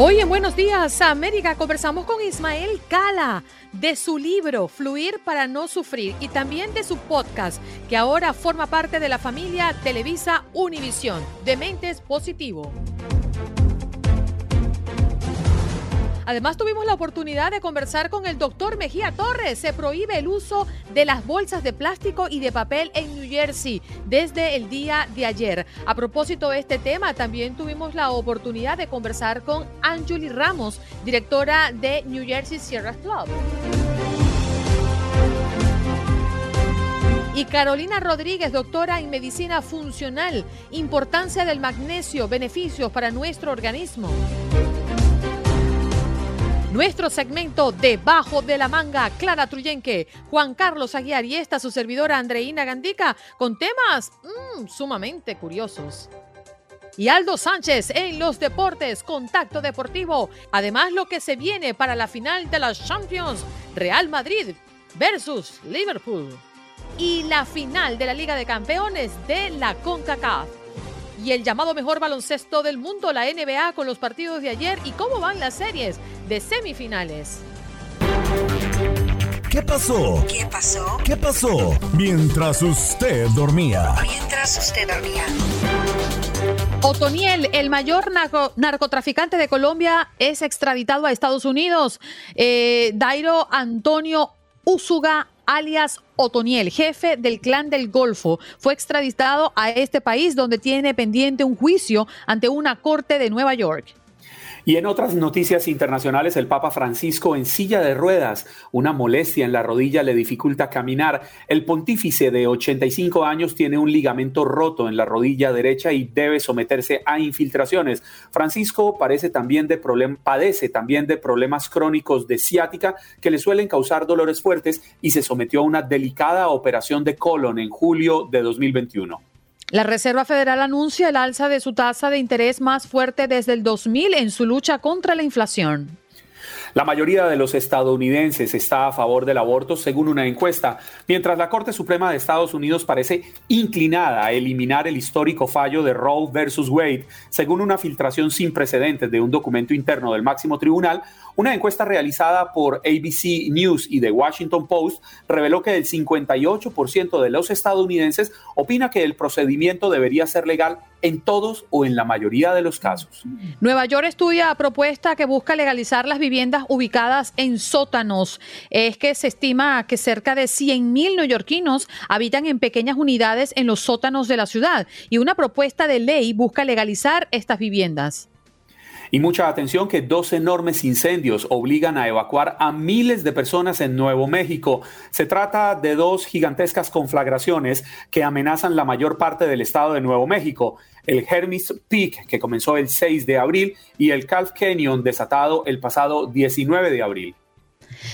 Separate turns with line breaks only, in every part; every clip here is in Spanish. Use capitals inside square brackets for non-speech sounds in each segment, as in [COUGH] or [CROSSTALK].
Hoy en Buenos Días América conversamos con Ismael Cala de su libro Fluir para no sufrir y también de su podcast que ahora forma parte de la familia Televisa Univisión, Dementes Positivo. Además tuvimos la oportunidad de conversar con el doctor Mejía Torres. Se prohíbe el uso de las bolsas de plástico y de papel en New Jersey desde el día de ayer. A propósito de este tema, también tuvimos la oportunidad de conversar con Anjuli Ramos, directora de New Jersey Sierra Club. Y Carolina Rodríguez, doctora en medicina funcional, importancia del magnesio, beneficios para nuestro organismo. Nuestro segmento Debajo de la Manga, Clara Truyenque, Juan Carlos Aguiar y esta su servidora Andreina Gandica con temas mm, sumamente curiosos. Y Aldo Sánchez en los deportes, contacto deportivo. Además, lo que se viene para la final de las Champions, Real Madrid versus Liverpool. Y la final de la Liga de Campeones de la CONCACAF y el llamado mejor baloncesto del mundo, la NBA, con los partidos de ayer y cómo van las series de semifinales.
¿Qué pasó?
¿Qué pasó?
¿Qué pasó? Mientras usted dormía.
Mientras usted dormía.
Otoniel, el mayor narcotraficante de Colombia, es extraditado a Estados Unidos. Eh, Dairo Antonio Usuga alias Otoniel, jefe del clan del Golfo, fue extraditado a este país donde tiene pendiente un juicio ante una corte de Nueva York.
Y en otras noticias internacionales, el Papa Francisco en silla de ruedas, una molestia en la rodilla le dificulta caminar. El pontífice de 85 años tiene un ligamento roto en la rodilla derecha y debe someterse a infiltraciones. Francisco parece también de padece también de problemas crónicos de ciática que le suelen causar dolores fuertes y se sometió a una delicada operación de colon en julio de 2021.
La Reserva Federal anuncia el alza de su tasa de interés más fuerte desde el 2000 en su lucha contra la inflación.
La mayoría de los estadounidenses está a favor del aborto según una encuesta, mientras la Corte Suprema de Estados Unidos parece inclinada a eliminar el histórico fallo de Roe versus Wade, según una filtración sin precedentes de un documento interno del máximo tribunal, una encuesta realizada por ABC News y The Washington Post reveló que el 58% de los estadounidenses opina que el procedimiento debería ser legal en todos o en la mayoría de los casos.
Nueva York estudia propuesta que busca legalizar las viviendas ubicadas en sótanos. Es que se estima que cerca de 100.000 neoyorquinos habitan en pequeñas unidades en los sótanos de la ciudad y una propuesta de ley busca legalizar estas viviendas.
Y mucha atención que dos enormes incendios obligan a evacuar a miles de personas en Nuevo México. Se trata de dos gigantescas conflagraciones que amenazan la mayor parte del estado de Nuevo México. El Hermes Peak, que comenzó el 6 de abril, y el Calf Canyon, desatado el pasado 19 de abril.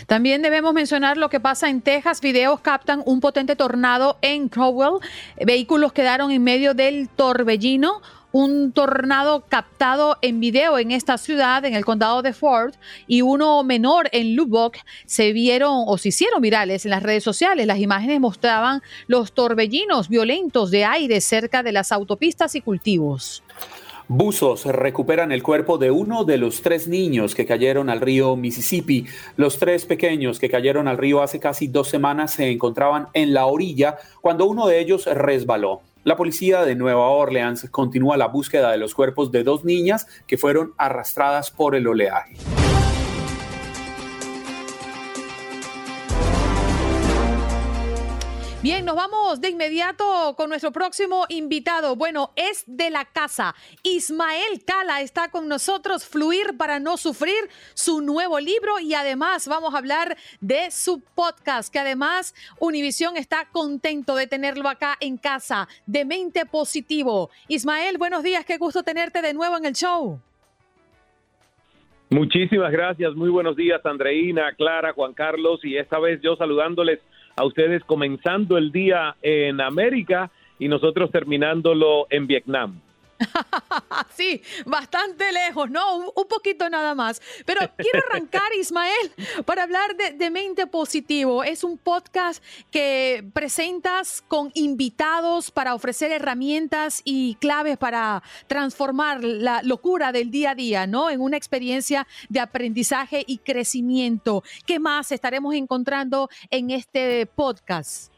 También debemos mencionar lo que pasa en Texas. Videos captan un potente tornado en Crowell. Vehículos quedaron en medio del torbellino un tornado captado en video en esta ciudad, en el condado de Ford, y uno menor en Lubbock, se vieron o se hicieron virales en las redes sociales. Las imágenes mostraban los torbellinos violentos de aire cerca de las autopistas y cultivos.
Buzos recuperan el cuerpo de uno de los tres niños que cayeron al río Mississippi. Los tres pequeños que cayeron al río hace casi dos semanas se encontraban en la orilla cuando uno de ellos resbaló. La policía de Nueva Orleans continúa la búsqueda de los cuerpos de dos niñas que fueron arrastradas por el oleaje.
Bien, nos vamos de inmediato con nuestro próximo invitado. Bueno, es de la casa. Ismael Cala está con nosotros, Fluir para no sufrir, su nuevo libro y además vamos a hablar de su podcast, que además Univisión está contento de tenerlo acá en casa, de mente positivo. Ismael, buenos días, qué gusto tenerte de nuevo en el show.
Muchísimas gracias, muy buenos días Andreina, Clara, Juan Carlos y esta vez yo saludándoles a ustedes comenzando el día en América y nosotros terminándolo en Vietnam. [LAUGHS]
sí, bastante lejos, ¿no? Un, poquito nada más. Pero [LAUGHS] quiero arrancar, Ismael, para hablar de, Mente Positivo. Es un podcast que presentas con invitados para ofrecer herramientas y claves para transformar la locura del día a día, ¿no? En una experiencia de aprendizaje y crecimiento. ¿Qué más estaremos encontrando en este podcast?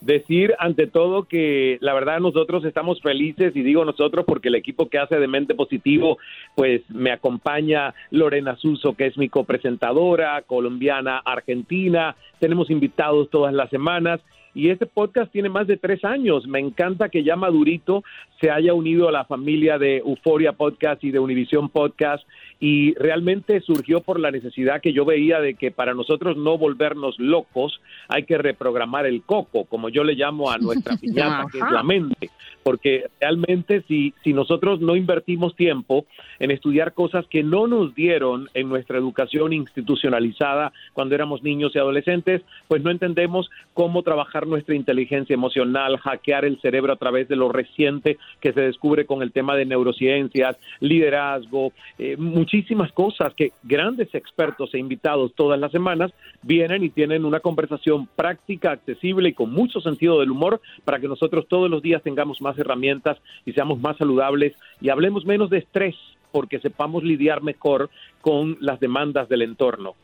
Decir ante todo que la verdad nosotros estamos felices y digo nosotros porque el equipo que hace de mente positivo pues me acompaña Lorena Suso que es mi copresentadora colombiana argentina tenemos invitados todas las semanas y este podcast tiene más de tres años. Me encanta que ya Madurito se haya unido a la familia de Euforia Podcast y de Univision Podcast y realmente surgió por la necesidad que yo veía de que para nosotros no volvernos locos hay que reprogramar el coco, como yo le llamo a nuestra [LAUGHS] piñata, que es la mente, porque realmente si, si nosotros no invertimos tiempo en estudiar cosas que no nos dieron en nuestra educación institucionalizada cuando éramos niños y adolescentes, pues no entendemos cómo trabajar nuestra inteligencia emocional, hackear el cerebro a través de lo reciente que se descubre con el tema de neurociencias, liderazgo, eh, muchísimas cosas que grandes expertos e invitados todas las semanas vienen y tienen una conversación práctica, accesible y con mucho sentido del humor para que nosotros todos los días tengamos más herramientas y seamos más saludables y hablemos menos de estrés porque sepamos lidiar mejor con las demandas del entorno.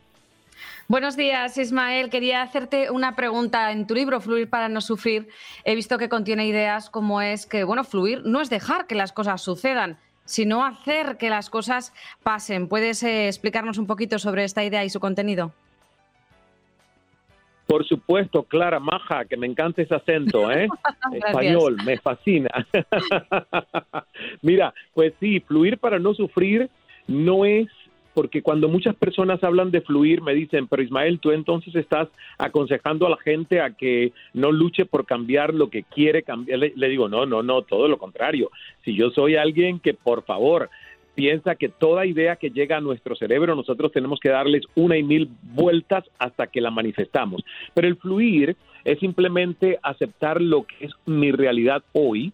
Buenos días, Ismael. Quería hacerte una pregunta. En tu libro, Fluir para no sufrir, he visto que contiene ideas como es que, bueno, fluir no es dejar que las cosas sucedan, sino hacer que las cosas pasen. ¿Puedes eh, explicarnos un poquito sobre esta idea y su contenido?
Por supuesto, Clara Maja, que me encanta ese acento, ¿eh? [LAUGHS] Español, me fascina. [LAUGHS] Mira, pues sí, fluir para no sufrir no es porque cuando muchas personas hablan de fluir me dicen, pero Ismael, tú entonces estás aconsejando a la gente a que no luche por cambiar lo que quiere cambiar. Le, digo, no, no, no, todo lo contrario. Si yo soy alguien que, por favor, piensa que toda idea que llega a nuestro cerebro nosotros tenemos que darles una y mil vueltas hasta que la manifestamos. Pero el fluir es simplemente aceptar lo que es mi realidad hoy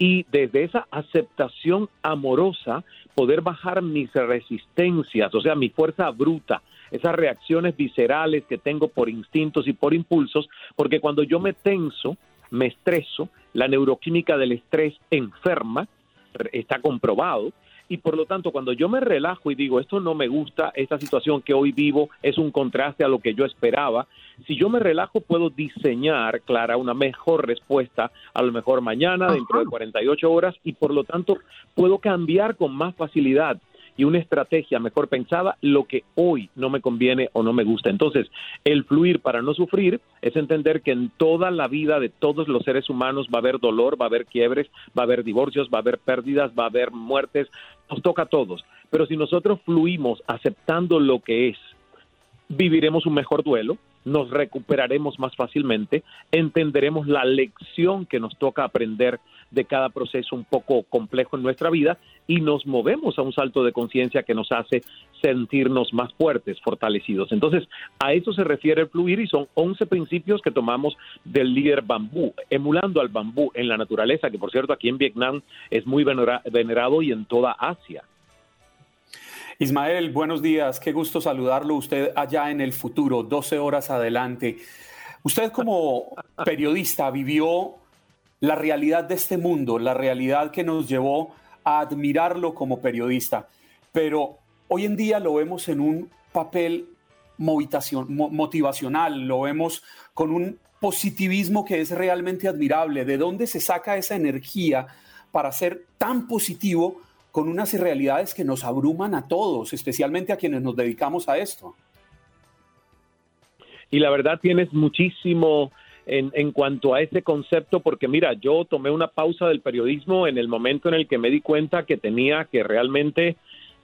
y desde esa aceptación amorosa poder bajar mis resistencias, o sea, mi fuerza bruta, esas reacciones viscerales que tengo por instintos y por impulsos, porque cuando yo me tenso, me estreso, la neuroquímica del estrés enferma, está comprobado, y por lo tanto cuando yo me relajo y digo esto no me gusta, esta situación que hoy vivo es un contraste a lo que yo esperaba, si yo me relajo puedo diseñar, Clara, una mejor respuesta a lo mejor mañana, dentro de 48 horas y por lo tanto puedo cambiar con más facilidad y una estrategia mejor pensada lo que hoy no me conviene o no me gusta. Entonces, el fluir para no sufrir es entender que en toda la vida de todos los seres humanos va a haber dolor, va a haber quiebres, va a haber divorcios, va a haber pérdidas, va a haber muertes, nos toca a todos. Pero si nosotros fluimos aceptando lo que es, viviremos un mejor duelo, nos recuperaremos más fácilmente, entenderemos la lección que nos toca aprender de cada proceso un poco complejo en nuestra vida y nos movemos a un salto de conciencia que nos hace sentirnos más fuertes, fortalecidos. Entonces, a eso se refiere el fluir y son 11 principios que tomamos del líder bambú, emulando al bambú en la naturaleza, que por cierto aquí en Vietnam es muy venerado y en toda Asia.
Ismael, buenos días, qué gusto saludarlo usted allá en el futuro, 12 horas adelante. Usted como [LAUGHS] periodista vivió la realidad de este mundo, la realidad que nos llevó a admirarlo como periodista, pero hoy en día lo vemos en un papel motivacional, lo vemos con un positivismo que es realmente admirable. ¿De dónde se saca esa energía para ser tan positivo con unas realidades que nos abruman a todos, especialmente a quienes nos dedicamos a esto?
Y la verdad tienes muchísimo en, en cuanto a ese concepto, porque mira, yo tomé una pausa del periodismo en el momento en el que me di cuenta que tenía que realmente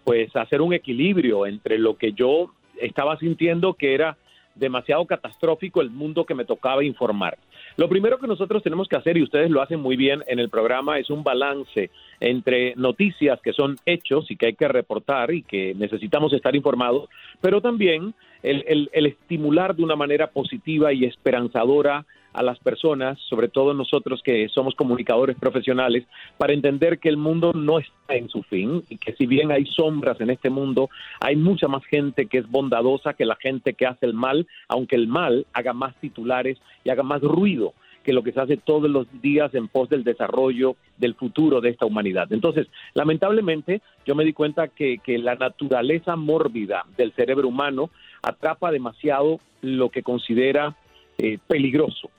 pues hacer un equilibrio entre lo que yo estaba sintiendo que era demasiado catastrófico el mundo que me tocaba informar. Lo primero que nosotros tenemos que hacer, y ustedes lo hacen muy bien en el programa, es un balance entre noticias que son hechos y que hay que reportar y que necesitamos estar informados, pero también el, el estimular de una manera positiva y esperanzadora a las personas, sobre todo nosotros que somos comunicadores profesionales, para entender que el mundo no está en su fin y que si bien hay sombras en este mundo, hay mucha más gente que es bondadosa que la gente que hace el mal, aunque el mal haga más titulares y haga más ruido que lo que se hace todos los días en pos del desarrollo del futuro de esta humanidad. Entonces, lamentablemente, yo me di cuenta que, que la naturaleza mórbida del cerebro humano atrapa demasiado lo que considera eh, peligroso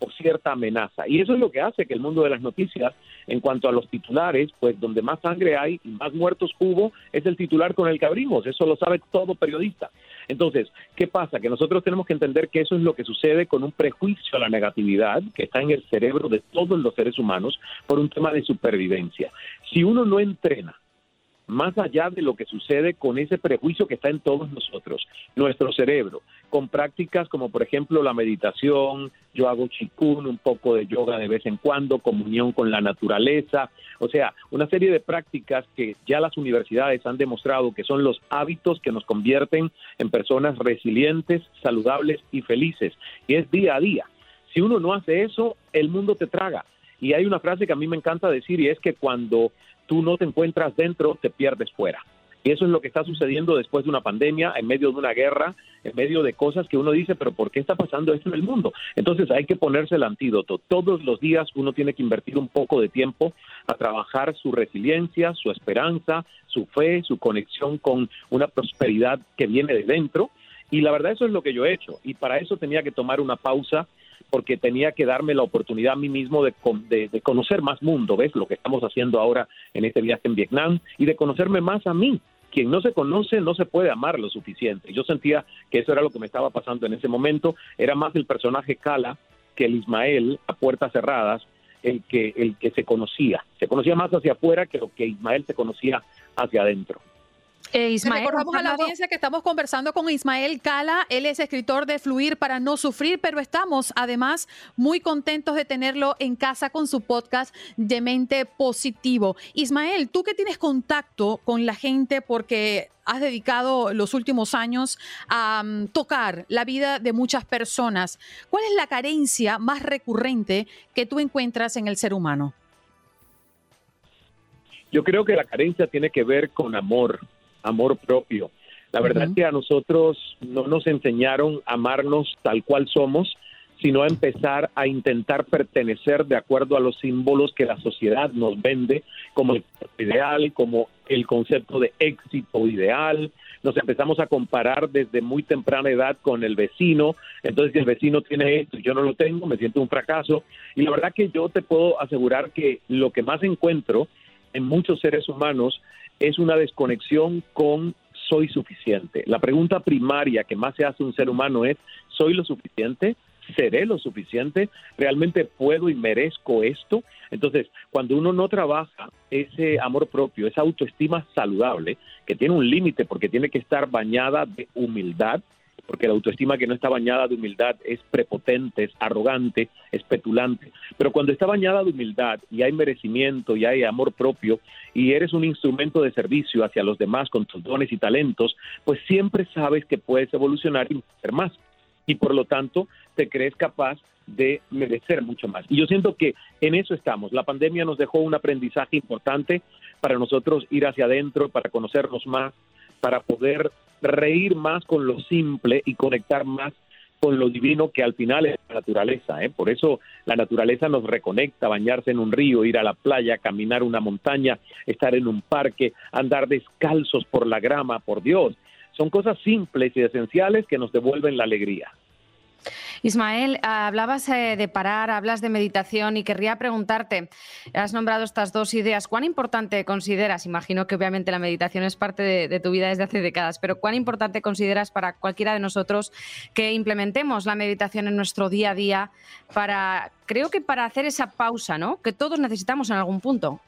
o cierta amenaza. Y eso es lo que hace que el mundo de las noticias, en cuanto a los titulares, pues donde más sangre hay y más muertos hubo, es el titular con el que abrimos. Eso lo sabe todo periodista. Entonces, ¿qué pasa? Que nosotros tenemos que entender que eso es lo que sucede con un prejuicio a la negatividad que está en el cerebro de todos los seres humanos por un tema de supervivencia. Si uno no entrena más allá de lo que sucede con ese prejuicio que está en todos nosotros, nuestro cerebro, con prácticas como por ejemplo la meditación, yo hago chikun, un poco de yoga de vez en cuando, comunión con la naturaleza, o sea, una serie de prácticas que ya las universidades han demostrado que son los hábitos que nos convierten en personas resilientes, saludables y felices, y es día a día. Si uno no hace eso, el mundo te traga. Y hay una frase que a mí me encanta decir y es que cuando tú no te encuentras dentro, te pierdes fuera. Y eso es lo que está sucediendo después de una pandemia, en medio de una guerra, en medio de cosas que uno dice, pero ¿por qué está pasando esto en el mundo? Entonces hay que ponerse el antídoto. Todos los días uno tiene que invertir un poco de tiempo a trabajar su resiliencia, su esperanza, su fe, su conexión con una prosperidad que viene de dentro. Y la verdad eso es lo que yo he hecho. Y para eso tenía que tomar una pausa porque tenía que darme la oportunidad a mí mismo de, de, conocer más mundo, ¿ves? Lo que estamos haciendo ahora en este viaje en Vietnam y de conocerme más a mí. Quien no se conoce no se puede amar lo suficiente. Yo sentía que eso era lo que me estaba pasando en ese momento. Era más el personaje Kala que el Ismael a puertas cerradas, el que, el que se conocía. Se conocía más hacia afuera que lo que Ismael se conocía hacia adentro.
Eh, Ismael, Recordamos a la audiencia que estamos conversando con Ismael Cala. Él es escritor de Fluir para no sufrir, pero estamos además muy contentos de tenerlo en casa con su podcast de mente positivo. Ismael, tú que tienes contacto con la gente porque has dedicado los últimos años a mm, tocar la vida de muchas personas, ¿cuál es la carencia más recurrente que tú encuentras en el ser humano?
Yo creo que la carencia tiene que ver con amor amor propio. La verdad es que a nosotros no nos enseñaron a amarnos tal cual somos, sino a empezar a intentar pertenecer de acuerdo a los símbolos que la sociedad nos vende como el ideal, como el concepto de éxito ideal. Nos empezamos a comparar desde muy temprana edad con el vecino. Entonces, si el vecino tiene esto y yo no lo tengo, me siento un fracaso. Y la verdad que yo te puedo asegurar que lo que más encuentro en muchos seres humanos es una desconexión con soy suficiente. La pregunta primaria que más se hace un ser humano es, ¿soy lo suficiente? ¿Seré lo suficiente? ¿Realmente puedo y merezco esto? Entonces, cuando uno no trabaja ese amor propio, esa autoestima saludable, que tiene un límite porque tiene que estar bañada de humildad, porque la autoestima que no está bañada de humildad es prepotente, es arrogante, es petulante. Pero cuando está bañada de humildad y hay merecimiento y hay amor propio y eres un instrumento de servicio hacia los demás con tus dones y talentos, pues siempre sabes que puedes evolucionar y ser más. Y por lo tanto, te crees capaz de merecer mucho más. Y yo siento que en eso estamos. La pandemia nos dejó un aprendizaje importante para nosotros ir hacia adentro, para conocernos más, para poder reír más con lo simple y conectar más con lo divino que al final es la naturaleza. ¿eh? Por eso la naturaleza nos reconecta, bañarse en un río, ir a la playa, caminar una montaña, estar en un parque, andar descalzos por la grama, por Dios. Son cosas simples y esenciales que nos devuelven la alegría.
Ismael, hablabas eh, de parar, hablas de meditación y querría preguntarte, has nombrado estas dos ideas, ¿cuán importante consideras, imagino que obviamente la meditación es parte de, tu vida desde hace décadas, pero cuán importante consideras para cualquiera de nosotros que implementemos la meditación en nuestro día a día para, creo que para hacer esa pausa, ¿no? Que todos necesitamos en algún punto.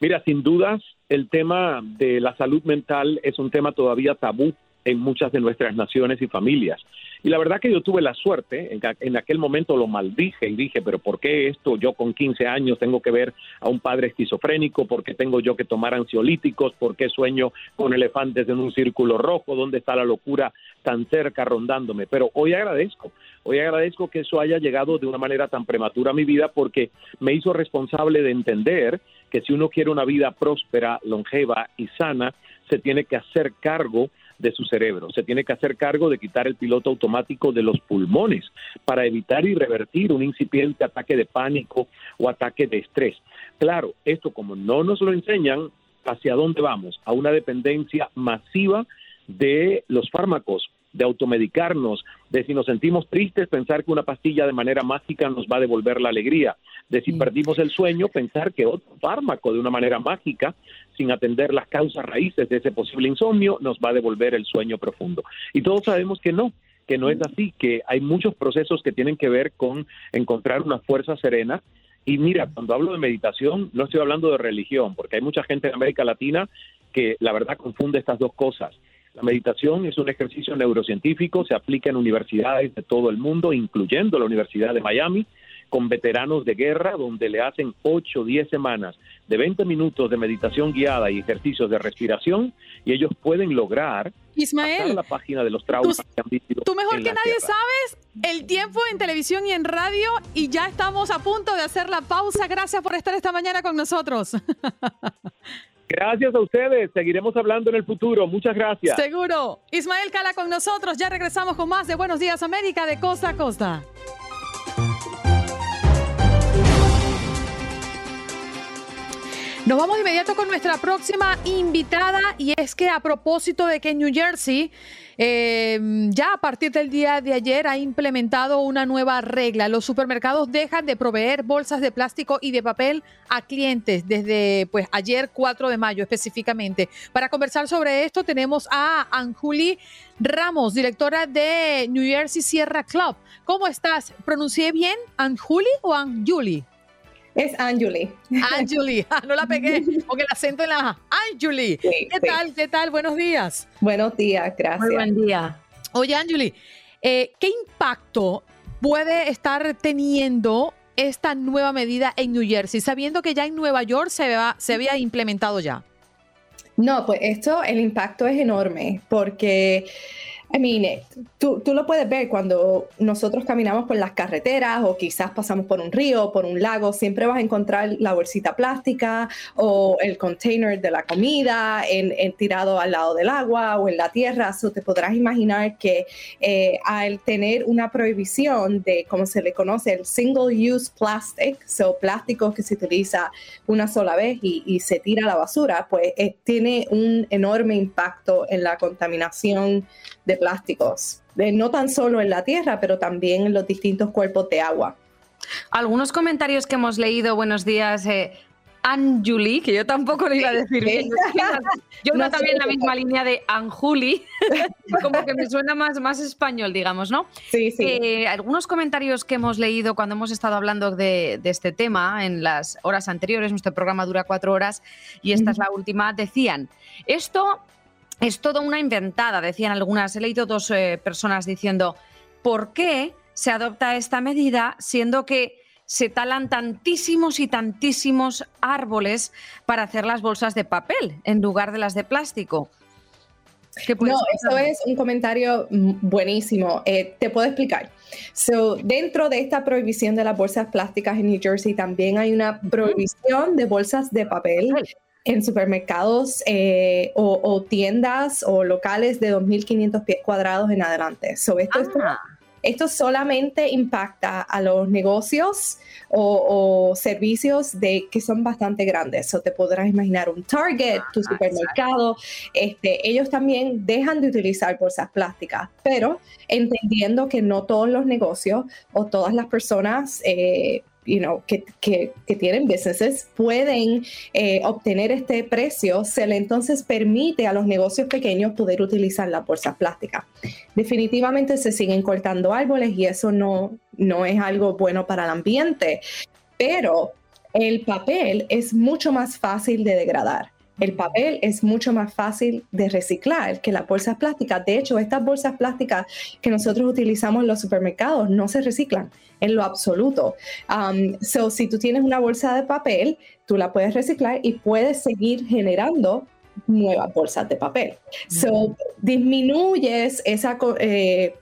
Mira, sin dudas, el tema de la salud mental es un tema todavía tabú en muchas de nuestras naciones y familias. Y la verdad que yo tuve la suerte, en, aquel momento lo maldije y dije, pero ¿por qué esto? Yo con 15 años tengo que ver a un padre esquizofrénico, ¿por qué tengo yo que tomar ansiolíticos? ¿Por qué sueño con elefantes en un círculo rojo? ¿Dónde está la locura tan cerca rondándome? Pero hoy agradezco, hoy agradezco que eso haya llegado de una manera tan prematura a mi vida porque me hizo responsable de entender que si uno quiere una vida próspera, longeva y sana, se tiene que hacer cargo de su cerebro. Se tiene que hacer cargo de quitar el piloto automático de los pulmones para evitar y revertir un incipiente ataque de pánico o ataque de estrés. Claro, esto como no nos lo enseñan, ¿hacia dónde vamos? A una dependencia masiva de los fármacos, de automedicarnos, de si nos sentimos tristes, pensar que una pastilla de manera mágica nos va a devolver la alegría, de si perdimos el sueño, pensar que otro fármaco de una manera mágica, sin atender las causas raíces de ese posible insomnio, nos va a devolver el sueño profundo. Y todos sabemos que no, que no es así, que hay muchos procesos que tienen que ver con encontrar una fuerza serena. Y mira, cuando hablo de meditación, no estoy hablando de religión, porque hay mucha gente en América Latina que la verdad confunde estas dos cosas. La meditación es un ejercicio neurocientífico, se aplica en universidades de todo el mundo, incluyendo la Universidad de Miami, con veteranos de guerra, donde le hacen 8 o 10 semanas de 20 minutos de meditación guiada y ejercicios de respiración, y ellos pueden lograr
Ismael,
la página de los traumas
tú, que han vivido. Tú mejor que nadie sabes el tiempo en televisión y en radio, y ya estamos a punto de hacer la pausa. Gracias por estar esta mañana con nosotros. [LAUGHS]
Gracias a ustedes. Seguiremos hablando en el futuro. Muchas gracias.
Seguro. Ismael Cala con nosotros. Ya regresamos con más de Buenos Días América de costa a costa. Nos vamos de inmediato con nuestra próxima invitada y es que a propósito de que New Jersey Em, ya a partir del día de ayer ha implementado una nueva regla. Los supermercados dejan de proveer bolsas de plástico y de papel a clientes desde pues ayer 4 de mayo específicamente. Para conversar sobre esto tenemos a Anjuli Ramos, directora de New Jersey Sierra Club. ¿Cómo estás? ¿Pronuncié bien Anjuli o Anjuli?
Es Anjuli.
Anjuli, [LAUGHS] ah, no la pegué con el acento en la Anjuli. ¿Qué tal? ¿Qué tal? Buenos días.
Buenos días, gracias.
Muy buen día.
Oye, Anjuli, eh, ¿qué impacto puede estar teniendo esta nueva medida en New Jersey, sabiendo que ya en Nueva York se, se había implementado ya?
No, pues esto, el impacto es enorme, porque I mean, eh, tú, tú, lo puedes ver cuando nosotros caminamos por las carreteras o quizás pasamos por un río, por un lago, siempre vas a encontrar la bolsita plástica o el container de la comida en, tirado al lado del agua o en la tierra. So te podrás imaginar que eh, al tener una prohibición de, como se le conoce, el single use plastic, so plástico que se utiliza una sola vez y, se tira a la basura, pues eh, tiene un enorme impacto en la contaminación de plásticos, de, no tan solo en la tierra, pero también en los distintos cuerpos de agua.
Algunos comentarios que hemos leído, buenos días. Eh, Anjuli, que yo tampoco lo iba a decir bien. [LAUGHS] Yo no, también la misma línea de Anjuli, [LAUGHS] como que me suena más, más español, digamos, ¿no?
Sí, sí.
Eh, algunos comentarios que hemos leído cuando hemos estado hablando de, de, este tema en las horas anteriores, nuestro programa dura cuatro horas y esta es la última, decían, esto es toda una inventada, decían algunas. He leído dos eh, personas diciendo, ¿por qué se adopta esta medida siendo que se talan tantísimos y tantísimos árboles para hacer las bolsas de papel en lugar de las de plástico?
No, eso es un comentario buenísimo. Eh, te puedo explicar. So, dentro de esta prohibición de las bolsas plásticas en New Jersey también hay una prohibición de bolsas de papel en supermercados eh, o, tiendas o locales de 2.500 pies cuadrados en adelante. So, esto es esto solamente impacta a los negocios o, servicios de, que son bastante grandes. O te podrás imaginar un Target, tu
Ah,
supermercado. Este, ellos también dejan de utilizar bolsas plásticas, pero entendiendo que no todos los negocios o todas las personas eh, you know, que, tienen businesses pueden eh, obtener este precio, se le entonces permite a los negocios pequeños poder utilizar las bolsas plásticas. Definitivamente se siguen cortando árboles y eso no, no es algo bueno para el ambiente, pero el papel es mucho más fácil de degradar. El papel es mucho más fácil de reciclar que las bolsas plásticas. De hecho, estas bolsas plásticas que nosotros utilizamos en los supermercados no se reciclan en lo absoluto. Um, so, si tú tienes una bolsa de papel, tú la puedes reciclar y puedes seguir generando nuevas bolsas de papel. So, disminuyes esa eh,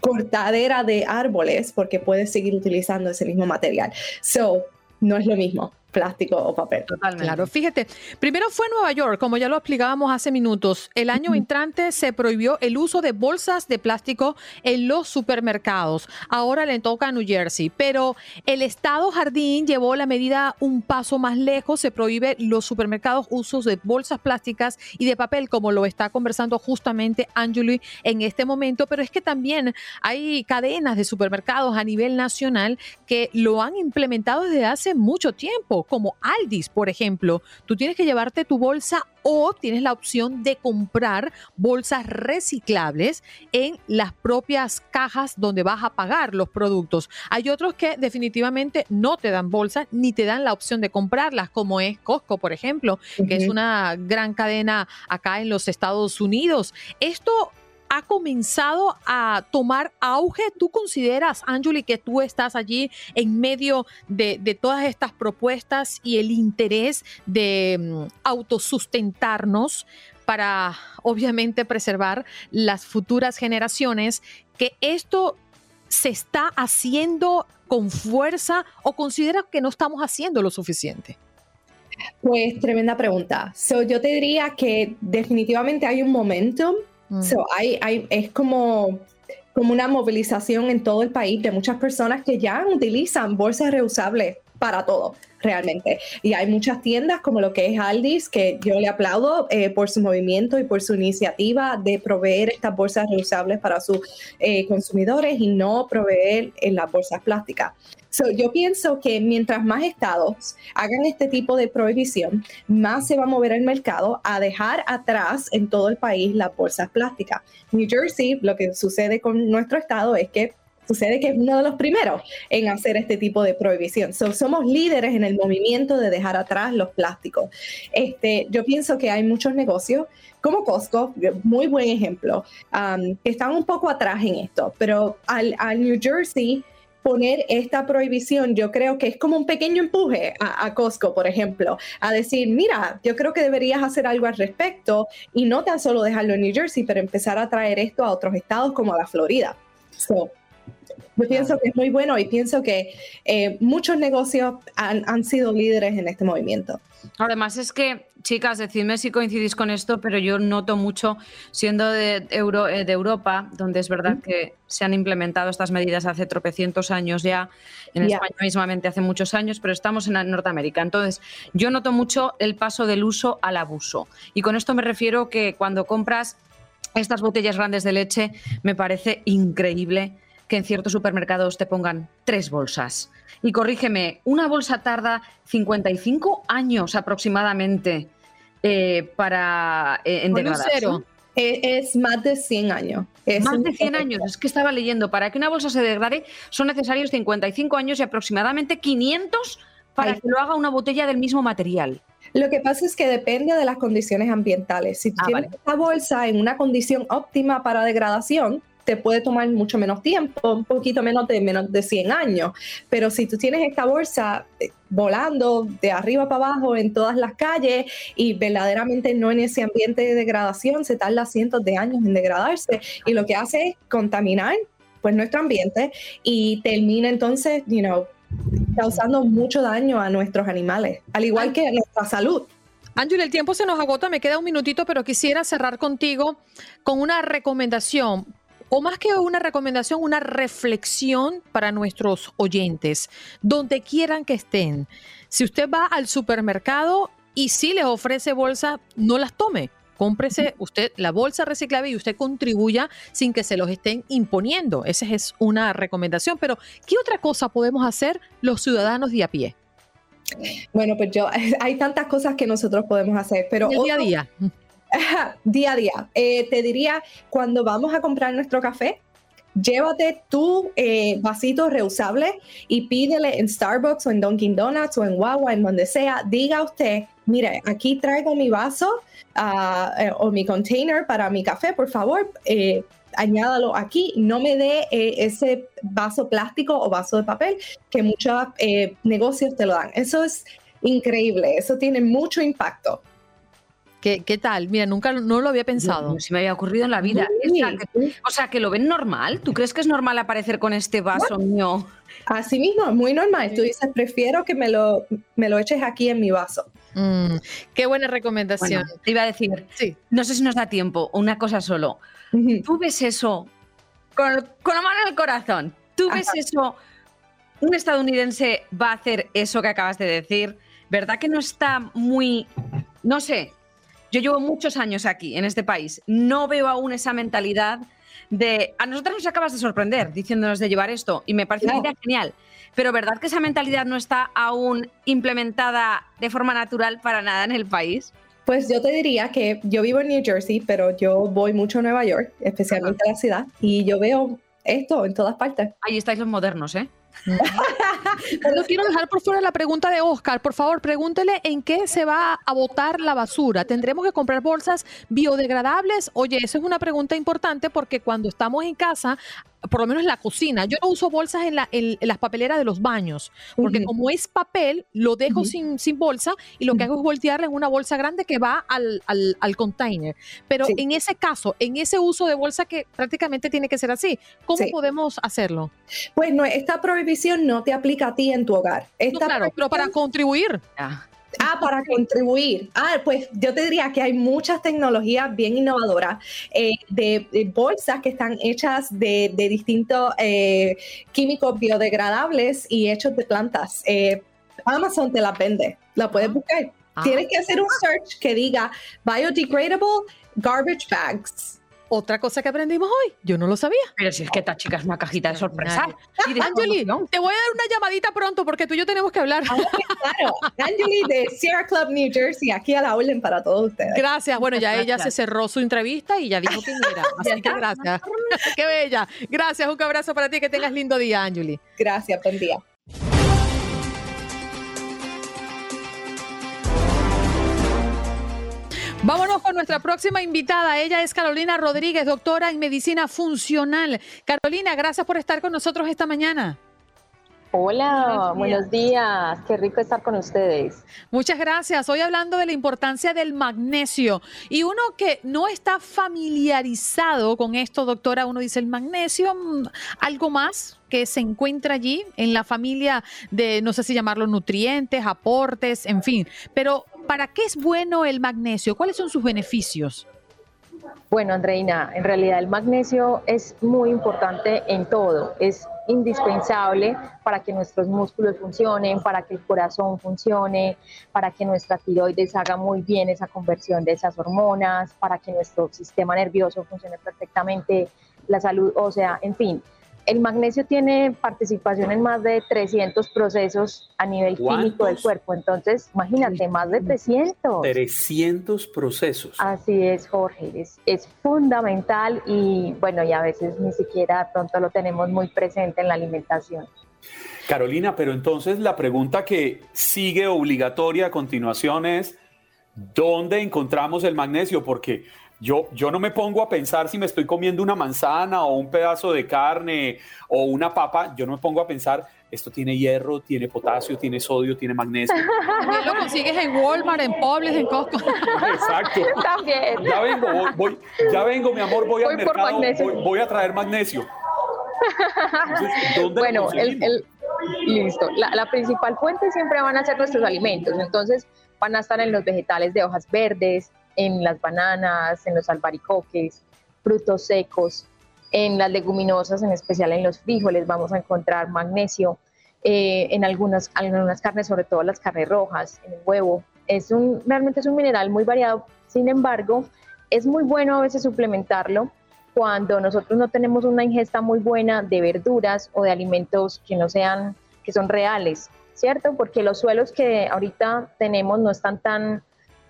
cortadera de árboles porque puedes seguir utilizando ese mismo material. So, no es lo mismo plástico o papel.
Totalmente.
Claro, fíjate, primero fue Nueva York, como ya lo explicábamos hace minutos. El año entrante se prohibió el uso de bolsas de plástico en los supermercados. Ahora le toca a New Jersey, pero el Estado Jardín llevó la medida un paso más lejos. Se prohíbe los supermercados usos de bolsas plásticas y de papel, como lo está conversando justamente Angeli en este momento. Pero es que también hay cadenas de supermercados a nivel nacional que lo han implementado desde hace mucho tiempo, como Aldis, por ejemplo. Tú tienes que llevarte tu bolsa o tienes la opción de comprar bolsas reciclables en las propias cajas donde vas a pagar los productos. Hay otros que definitivamente no te dan bolsas ni te dan la opción de comprarlas, como es Costco, por ejemplo, que es una gran cadena acá en los Estados Unidos. Esto ha comenzado a tomar auge. ¿Tú consideras, Angeli, que tú estás allí en medio de, de todas estas propuestas y el interés de mm, autosustentarnos para, obviamente, preservar las futuras generaciones, que esto se está haciendo con fuerza o consideras que no estamos haciendo lo suficiente?
Pues tremenda pregunta. So, yo te diría que definitivamente hay un momentum.
Mm.
So, hay, hay, es como, como una movilización en todo el país de muchas personas que ya utilizan bolsas reusables para todo, realmente. Y hay muchas tiendas como lo que es Aldis, que yo le aplaudo eh, por su movimiento y por su iniciativa de proveer estas bolsas reusables para sus eh, consumidores y no proveer en las bolsas plásticas. So, yo pienso que mientras más estados hagan este tipo de prohibición, más se va a mover el mercado a dejar atrás en todo el país las bolsas plásticas. New Jersey, lo que sucede con nuestro estado es que sucede que es uno de los primeros en hacer este tipo de prohibición. So, somos líderes en el movimiento de dejar atrás los plásticos. Este, yo pienso que hay muchos negocios como Costco, muy buen ejemplo, um, que están un poco atrás en esto, pero al, al New Jersey poner esta prohibición, yo creo que es como un pequeño empuje a, a, Costco, por ejemplo, a decir, mira, yo creo que deberías hacer algo al respecto y no tan solo dejarlo en New Jersey, pero empezar a traer esto a otros estados como a la Florida. So, yo pienso que es muy bueno y pienso que eh, muchos negocios han, han, sido líderes en este movimiento.
Además es que, chicas, decidme si coincidís con esto, pero yo noto mucho, siendo de, Euro, eh, de Europa, donde es verdad que se han implementado estas medidas hace tropecientos años ya, en yeah. España mismamente hace muchos años, pero estamos en Norteamérica. Entonces, yo noto mucho el paso del uso al abuso. Y con esto me refiero que cuando compras estas botellas grandes de leche, me parece increíble que en ciertos supermercados te pongan tres bolsas. Y corrígeme, una bolsa tarda 55 años aproximadamente eh, para eh, en
cero.
Es, es, más de 100 años. Es
más de 100 años. Es que estaba leyendo, para que una bolsa se degrade son necesarios 55 años y aproximadamente 500 para Ay. que lo haga una botella del mismo material.
Lo que pasa es que depende de las condiciones ambientales. Si tú ah, tienes vale. esta bolsa en una condición óptima para degradación, te puede tomar mucho menos tiempo, un poquito menos de menos de 100 años. Pero si tú tienes esta bolsa eh, volando de arriba para abajo en todas las calles y verdaderamente no en ese ambiente de degradación, se tarda cientos de años en degradarse y lo que hace es contaminar pues nuestro ambiente y termina entonces, you know, causando mucho daño a nuestros animales, al igual que a nuestra salud.
Ángel, el tiempo se nos agota, me queda un minutito, pero quisiera cerrar contigo con una recomendación o más que una recomendación, una reflexión para nuestros oyentes, donde quieran que estén. Si usted va al supermercado y si les ofrece bolsa, no las tome. Cómprese usted la bolsa reciclable y usted contribuya sin que se los estén imponiendo. Esa es una recomendación. Pero, ¿qué otra cosa podemos hacer los ciudadanos de a pie?
Bueno, pues yo, [LAUGHS] hay tantas cosas que nosotros podemos hacer, pero...
El día a día. [LAUGHS]
día a día. Eh, te diría, cuando vamos a comprar nuestro café, llévate tu eh, vasito reusable y pídele en Starbucks o en Dunkin' Donuts o en Wawa, en donde sea, diga usted, mire, aquí traigo mi vaso ah, eh, o mi container para mi café, por favor, eh, añádalo aquí, no me dé ese vaso plástico o vaso de papel que muchos negocios te lo dan. Eso es increíble, eso tiene mucho impacto.
¿Qué, ¿Qué, tal? Mira, nunca no lo había pensado.
No, se me había ocurrido en la vida. o sea, que lo ven normal. ¿Tú crees que es normal aparecer con este vaso mío?
Así mismo, muy normal. Tú dices, prefiero que me lo, me lo eches aquí en mi vaso.
Mm, qué buena recomendación.
te iba a decir, sí. no sé si nos da tiempo, una cosa solo. Tú ves eso con, con, la mano en el corazón. Tú ves eso, un estadounidense va a hacer eso que acabas de decir. ¿Verdad que no está muy, no sé, yo llevo muchos años aquí, en este país. No veo aún esa mentalidad de... A nosotros nos acabas de sorprender diciéndonos de llevar esto y me parece una idea genial. Pero ¿verdad que esa mentalidad no está aún implementada de forma natural para nada en el país?
Pues yo te diría que yo vivo en New Jersey, pero yo voy mucho a Nueva York, especialmente a la ciudad, y yo veo esto en todas partes.
Ahí estáis los modernos, ¿eh? [LAUGHS]
no quiero dejar por fuera la pregunta de Oscar. Por favor, pregúntele en qué se va a botar la basura. ¿Tendremos que comprar bolsas biodegradables? Oye, esa es una pregunta importante porque cuando estamos en casa por lo menos en la cocina. Yo no uso bolsas en, las papeleras de los baños, porque como es papel, lo dejo sin, sin, bolsa y lo que hago es voltearla en una bolsa grande que va al, al, container. Pero en ese caso, en ese uso de bolsa que prácticamente tiene que ser así, ¿cómo podemos hacerlo?
Pues no, esta prohibición no te aplica a ti en tu hogar.
claro, pero para contribuir.
Ah, para contribuir. Ah, pues yo te diría que hay muchas tecnologías bien innovadoras eh, de, bolsas que están hechas de, distintos eh, químicos biodegradables y hechos de plantas. Eh, Amazon te la vende, la puedes ah. buscar. Ah. Tienes que hacer un search que diga biodegradable garbage bags
otra cosa que aprendimos hoy. Yo no lo sabía.
Pero si es que esta chica es una cajita de sorpresa.
Angeli, te voy a dar una llamadita pronto porque tú y yo tenemos que hablar.
Ah, claro. Angeli de Sierra Club New Jersey, aquí a la orden para todos ustedes.
Gracias. Bueno, ya ella se cerró su entrevista y ya dijo quién era. [LAUGHS] Así que gracias. [LAUGHS] Qué bella. Gracias. Un abrazo para ti. Que tengas lindo día, Angeli.
Gracias. Buen día.
Vámonos con nuestra próxima invitada. Ella es Carolina Rodríguez, doctora en medicina funcional. Carolina, gracias por estar con nosotros esta mañana.
Hola, buenos días. Qué rico estar con ustedes.
Muchas gracias. Hoy hablando de la importancia del magnesio. Y uno que no está familiarizado con esto, doctora, uno dice el magnesio, mm, algo más que se encuentra allí en la familia de, no sé si llamarlo nutrientes, aportes, en fin. Pero ¿para qué es bueno el magnesio? ¿Cuáles son sus beneficios?
Bueno, Andreina, en realidad el magnesio es muy importante en todo, es indispensable para que nuestros músculos funcionen, para que el corazón funcione, para que nuestra tiroides haga muy bien esa conversión de esas hormonas, para que nuestro sistema nervioso funcione perfectamente, la salud o sea, en fin, el magnesio tiene participación en más de 300 procesos a nivel químico del cuerpo. Entonces, imagínate, más de 300.
300 procesos.
Así es, Jorge. Es, es fundamental y bueno, y a veces ni siquiera pronto lo tenemos muy presente en la alimentación.
Carolina, pero entonces la pregunta que sigue obligatoria a continuación es, ¿dónde encontramos el magnesio? Porque yo, yo no me pongo a pensar si me estoy comiendo una manzana o un pedazo de carne o una papa, yo no me pongo a pensar, esto tiene hierro, tiene potasio, tiene sodio, tiene magnesio. [LAUGHS]
También lo consigues en Walmart, en Publix, en Costco. [LAUGHS]
Exacto.
También.
Ya vengo, voy, ya vengo, mi amor, voy, al mercado, voy, a traer magnesio.
bueno, el, listo. La, la principal fuente siempre van a ser nuestros alimentos, entonces van a estar en los vegetales de hojas verdes, en las bananas, en los albaricoques, frutos secos, En las leguminosas, en especial en los frijoles, vamos a encontrar magnesio. Eh, en algunas, algunas carnes, sobre todo las carnes rojas, en el huevo. Es un, realmente es un mineral muy variado. Sin embargo, es muy bueno a veces suplementarlo cuando nosotros no tenemos una ingesta muy buena de verduras o de alimentos que no sean, que son reales, ¿cierto? Porque los suelos que ahorita tenemos no están tan,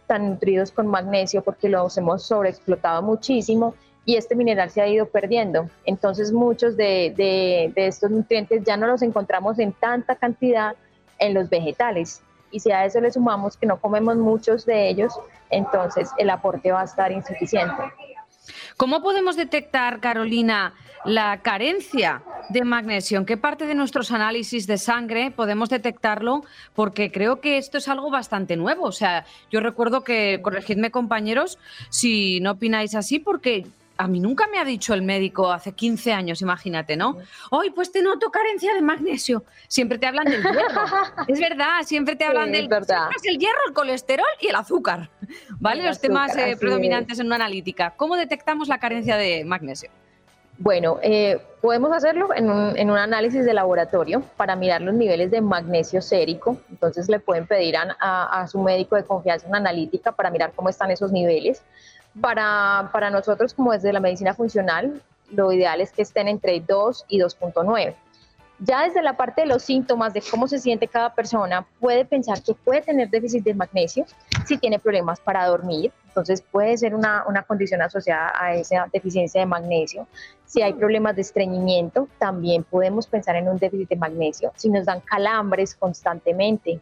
tan nutridos con magnesio porque los hemos sobreexplotado muchísimo y este mineral se ha ido perdiendo. Entonces muchos de, de, de estos nutrientes ya no los encontramos en tanta cantidad en los vegetales. Y si a eso le sumamos que no comemos muchos de ellos, entonces el aporte va a estar insuficiente.
¿Cómo podemos detectar, Carolina, la carencia de magnesio? ¿En qué parte de nuestros análisis de sangre podemos detectarlo? Porque creo que esto es algo bastante nuevo. O sea, yo recuerdo que, corregidme compañeros, si no opináis así, porque a mí nunca me ha dicho el médico hace 15 años, imagínate, ¿no? Hoy pues te noto carencia de magnesio. Siempre te hablan del hierro. [LAUGHS] es verdad, siempre te hablan del el hierro, el colesterol y el azúcar. ¿Vale? Los temas eh, predominantes en una analítica. ¿Cómo detectamos la carencia de magnesio?
Bueno, eh, podemos hacerlo en un, análisis de laboratorio para mirar los niveles de magnesio sérico. Entonces le pueden pedir a su médico de confianza una analítica para mirar cómo están esos niveles. Para, para nosotros, como desde la medicina funcional, lo ideal es que estén entre 2 y 2.9. Ya desde la parte de los síntomas, de cómo se siente cada persona, puede pensar que puede tener déficit de magnesio si tiene problemas para dormir. Entonces puede ser una, una condición asociada a esa deficiencia de magnesio. Si hay problemas de estreñimiento, también podemos pensar en un déficit de magnesio. Si nos dan calambres constantemente,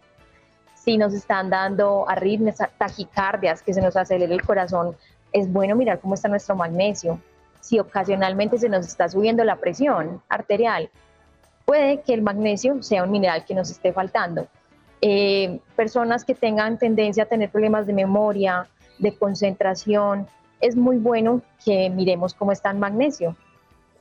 si nos están dando arritmias, taquicardias, que se nos acelera el corazón es bueno mirar cómo está nuestro magnesio. Si ocasionalmente se nos está subiendo la presión arterial, puede que el magnesio sea un mineral que nos esté faltando. Eh, personas que tengan tendencia a tener problemas de memoria, de concentración, es muy bueno que miremos cómo está el magnesio.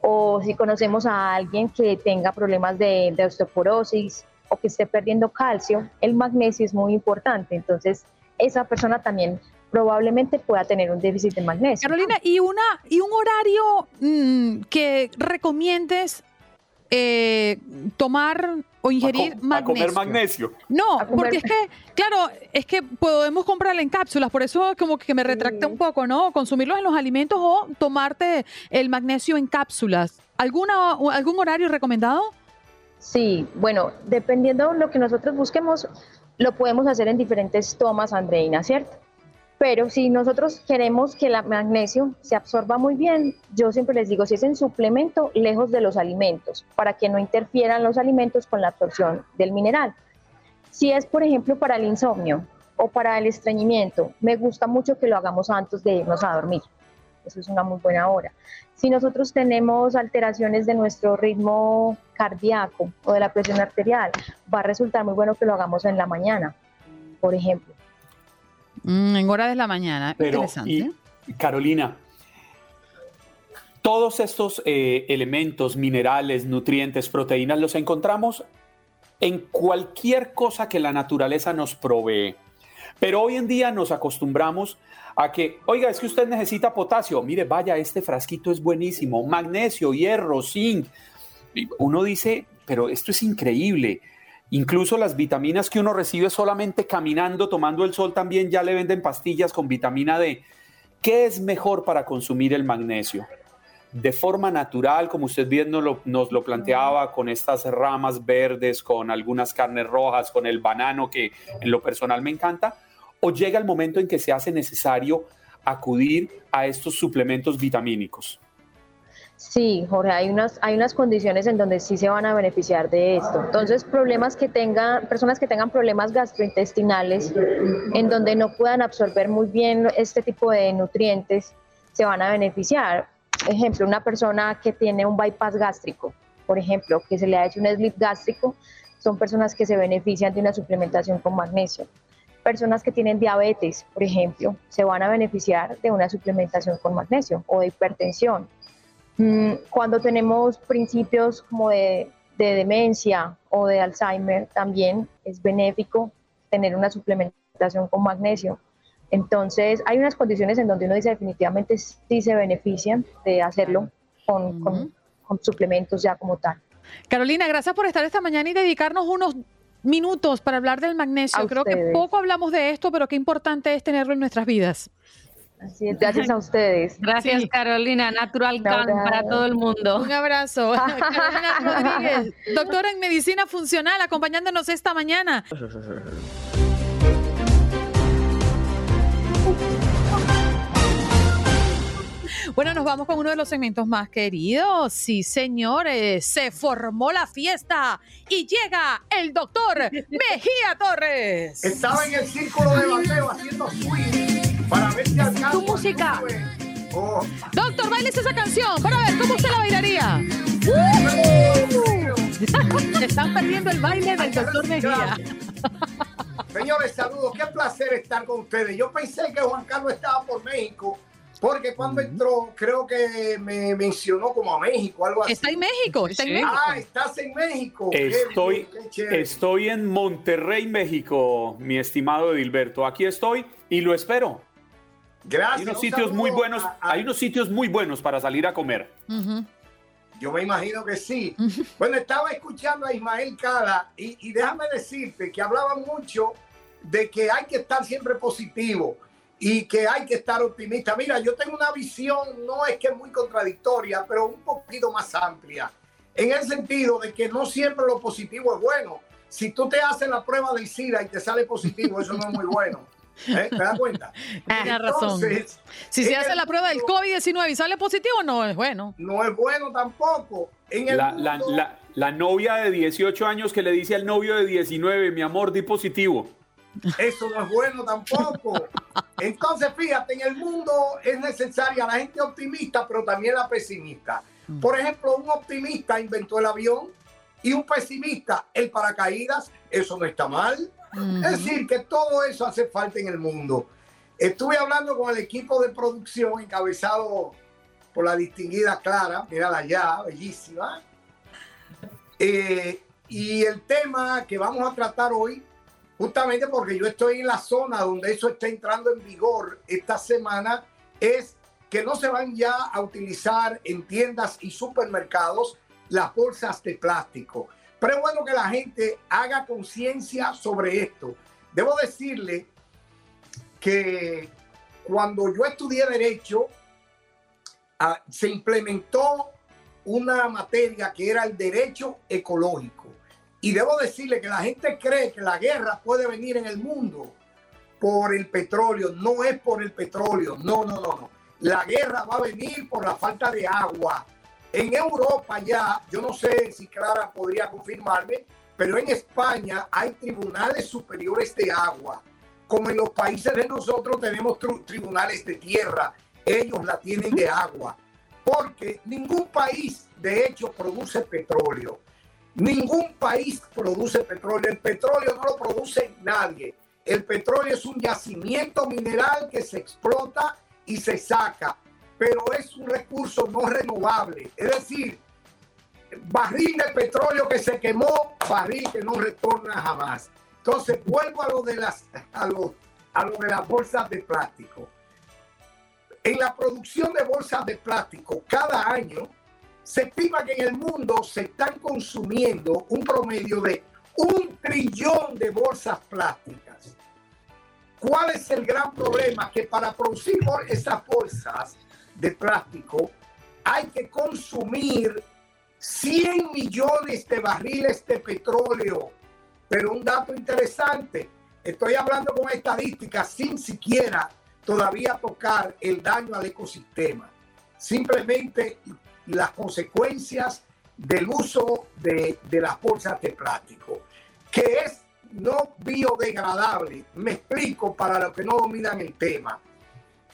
O si conocemos a alguien que tenga problemas de, osteoporosis o que esté perdiendo calcio, el magnesio es muy importante. Entonces, esa persona también probablemente pueda tener un déficit de magnesio.
Carolina, ¿y, una, y un horario mm, que recomiendes eh, tomar o ingerir magnesio.
A comer magnesio.
No, porque es que, claro, es que podemos comprarla en cápsulas, por eso como que me retracta un poco, ¿no? Consumirlos en los alimentos o tomarte el magnesio en cápsulas. ¿Alguna, ¿Algún horario recomendado?
Sí, bueno, dependiendo de lo que nosotros busquemos, lo podemos hacer en diferentes tomas, Andreina, ¿cierto? Pero si nosotros queremos que el magnesio se absorba muy bien, yo siempre les digo, si es en suplemento, lejos de los alimentos, para que no interfieran los alimentos con la absorción del mineral. Si es, por ejemplo, para el insomnio o para el estreñimiento, me gusta mucho que lo hagamos antes de irnos a dormir. Eso es una muy buena hora. Si nosotros tenemos alteraciones de nuestro ritmo cardíaco o de la presión arterial, va a resultar muy bueno que lo hagamos en la mañana, por ejemplo
Mm, en horas de la mañana.
Pero, Y, Carolina, todos estos eh, elementos, minerales, nutrientes, proteínas, los encontramos en cualquier cosa que la naturaleza nos provee. Pero hoy en día nos acostumbramos a que, oiga, es que usted necesita potasio. Mire, vaya, este frasquito es buenísimo. Magnesio, hierro, zinc. uno dice, pero esto es increíble. Incluso las vitaminas que uno recibe solamente caminando, tomando el sol, también ya le venden pastillas con vitamina D. ¿Qué es mejor para consumir el magnesio? De forma natural, como usted bien nos lo, nos lo planteaba, con estas ramas verdes, con algunas carnes rojas, con el banano, que en lo personal me encanta, o llega el momento en que se hace necesario acudir a estos suplementos vitamínicos?
Sí, Jorge, hay unas, hay unas condiciones en donde sí se van a beneficiar de esto. Entonces, problemas que tengan, personas que tengan problemas gastrointestinales, en donde no puedan absorber muy bien este tipo de nutrientes, se van a beneficiar. Ejemplo, una persona que tiene un bypass gástrico, por ejemplo, que se le ha hecho un slip gástrico, son personas que se benefician de una suplementación con magnesio. Personas que tienen diabetes, por ejemplo, se van a beneficiar de una suplementación con magnesio o de hipertensión cuando tenemos principios como de, demencia o de Alzheimer, también es benéfico tener una suplementación con magnesio. Entonces, hay unas condiciones en donde uno dice definitivamente sí se benefician de hacerlo. con, con- con suplementos ya como tal.
Carolina, gracias por estar esta mañana y dedicarnos unos minutos para hablar del magnesio.
A
Creo que poco hablamos de esto, pero qué importante es tenerlo en nuestras vidas.
Así es, gracias a ustedes.
Gracias,
Sí.
Carolina. Natural Can para todo el mundo.
Un abrazo. [LAUGHS] Carolina Rodríguez, doctora en medicina funcional, acompañándonos esta mañana. Bueno, nos vamos con uno de los segmentos más queridos. Sí, señores, se formó la fiesta y llega el doctor Mejía Torres.
Estaba en el círculo de bateo haciendo swing para ver si alcanza.
Tu música.
Oh,
Doctor, bailes esa canción para ver cómo usted la bailaría. [LAUGHS] Están perdiendo el baile del doctor Mejía.
Señores, saludos. Qué placer estar con ustedes. Yo pensé que Juan Carlos estaba por México, porque cuando entró, creo que me mencionó como a México, algo así.
Está en México, está en. México.
Ah, estás en México.
Estoy,
qué
estoy en Monterrey, México, mi estimado Edilberto. Aquí estoy y lo espero.
Gracias.
Hay unos
Un
sitios muy buenos,
a- a-
hay unos sitios muy buenos para salir a comer.
Yo me imagino que sí. Bueno, estaba escuchando a Ismael Cala y, y déjame decirte que hablaba mucho de que hay que estar siempre positivo y que hay que estar optimista. Mira, yo tengo una visión, no es que es muy contradictoria, pero un poquito más amplia, en el sentido de que no siempre lo positivo es bueno. Si tú te haces la prueba del SIDA y te sale positivo, eso no es muy [LAUGHS] bueno. ¿Eh? ¿Te das cuenta? [LAUGHS]
Tienes razón. Si se hace la prueba del
mundo
COVID-19 y sale positivo, no es bueno.
No es bueno tampoco. En el
La, la-
mundo-
la- la novia de 18 años que le dice al novio de 19, mi amor, di positivo.
Eso no es bueno tampoco. Entonces, fíjate, en el mundo es necesaria la gente optimista, pero también la pesimista. Por ejemplo, un optimista inventó el avión y un pesimista el paracaídas. Eso no está mal. Es decir, que todo eso hace falta en el mundo. Estuve hablando con el equipo de producción encabezado por la distinguida Clara, mírala allá, bellísima. Eh, y el tema que vamos a tratar hoy, justamente porque yo estoy en la zona donde eso está entrando en vigor esta semana, es que no se van ya a utilizar en tiendas y supermercados las bolsas de plástico. Pero es bueno que la gente haga conciencia sobre esto. Debo decirle que cuando yo estudié derecho, ah, se implementó una materia que era el derecho ecológico. Y debo decirle que la gente cree que la guerra puede venir en el mundo por el petróleo. No es por el petróleo. No, no, no, no. La guerra va a venir por la falta de agua. En Europa ya, yo no sé si Clara podría confirmarme, pero en España hay tribunales superiores de agua. Como en los países de nosotros tenemos tribunales de tierra, ellos la tienen de agua. Porque ningún país, de hecho, produce petróleo. Ningún país produce petróleo. El petróleo no lo produce nadie. El petróleo es un yacimiento mineral que se explota y se saca, pero es un recurso no renovable. Es decir, barril de petróleo que se quemó, barril que no retorna jamás. Entonces, vuelvo a lo de las, a lo, a lo de las bolsas de plástico. En la producción de bolsas de plástico, cada año se estima que en el mundo se están consumiendo un promedio de un trillón de bolsas plásticas. ¿Cuál es el gran problema? Que para producir esas bolsas de plástico hay que consumir 100 millones de barriles de petróleo. Pero un dato interesante, estoy hablando con estadísticas sin siquiera todavía tocar el daño al ecosistema. Simplemente las consecuencias del uso de, de las bolsas de plástico, que es no biodegradable. Me explico para los que no dominan el tema.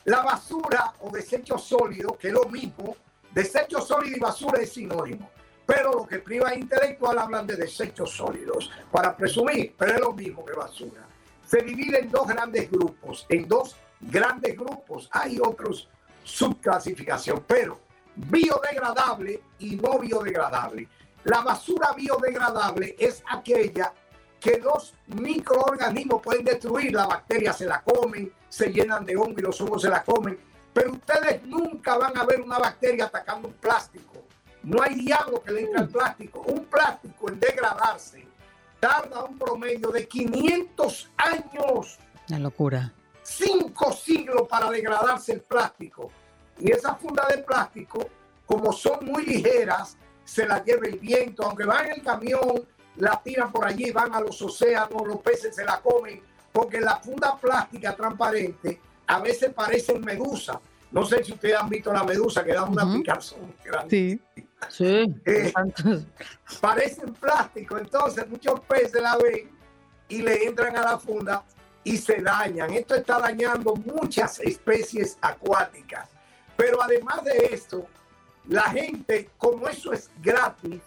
La basura o desecho sólido, que es lo mismo, desecho sólido y basura es sinónimo. Pero lo que priva intelectual hablan de desechos sólidos para presumir, pero es lo mismo que basura. Se divide en dos grandes grupos, en dos grandes grupos. Hay otros subclasificación, pero biodegradable y no biodegradable. La basura biodegradable es aquella que los microorganismos pueden destruir. Las bacterias se la comen, se llenan de hongo y los hongos se la comen. pero ustedes nunca van a ver una bacteria atacando un plástico. No hay diablo que le entre al plástico. Un plástico en degradarse tarda un promedio de 500 años.
Una locura.
Cinco siglos para degradarse el plástico. Y esas fundas de plástico, como son muy ligeras, se las lleva el viento. Aunque van en el camión, la tiran por allí, van a los océanos, los peces se la comen. Porque la funda plástica transparente a veces parecen medusa. No sé si ustedes han visto la medusa que da una
Ujú.
picazón grande.
Sí.
Sí.
Eh, parecen plástico, entonces muchos peces la ven y le entran a la funda y se dañan. Esto está dañando muchas especies acuáticas. Pero además de esto, la gente, como eso es gratis,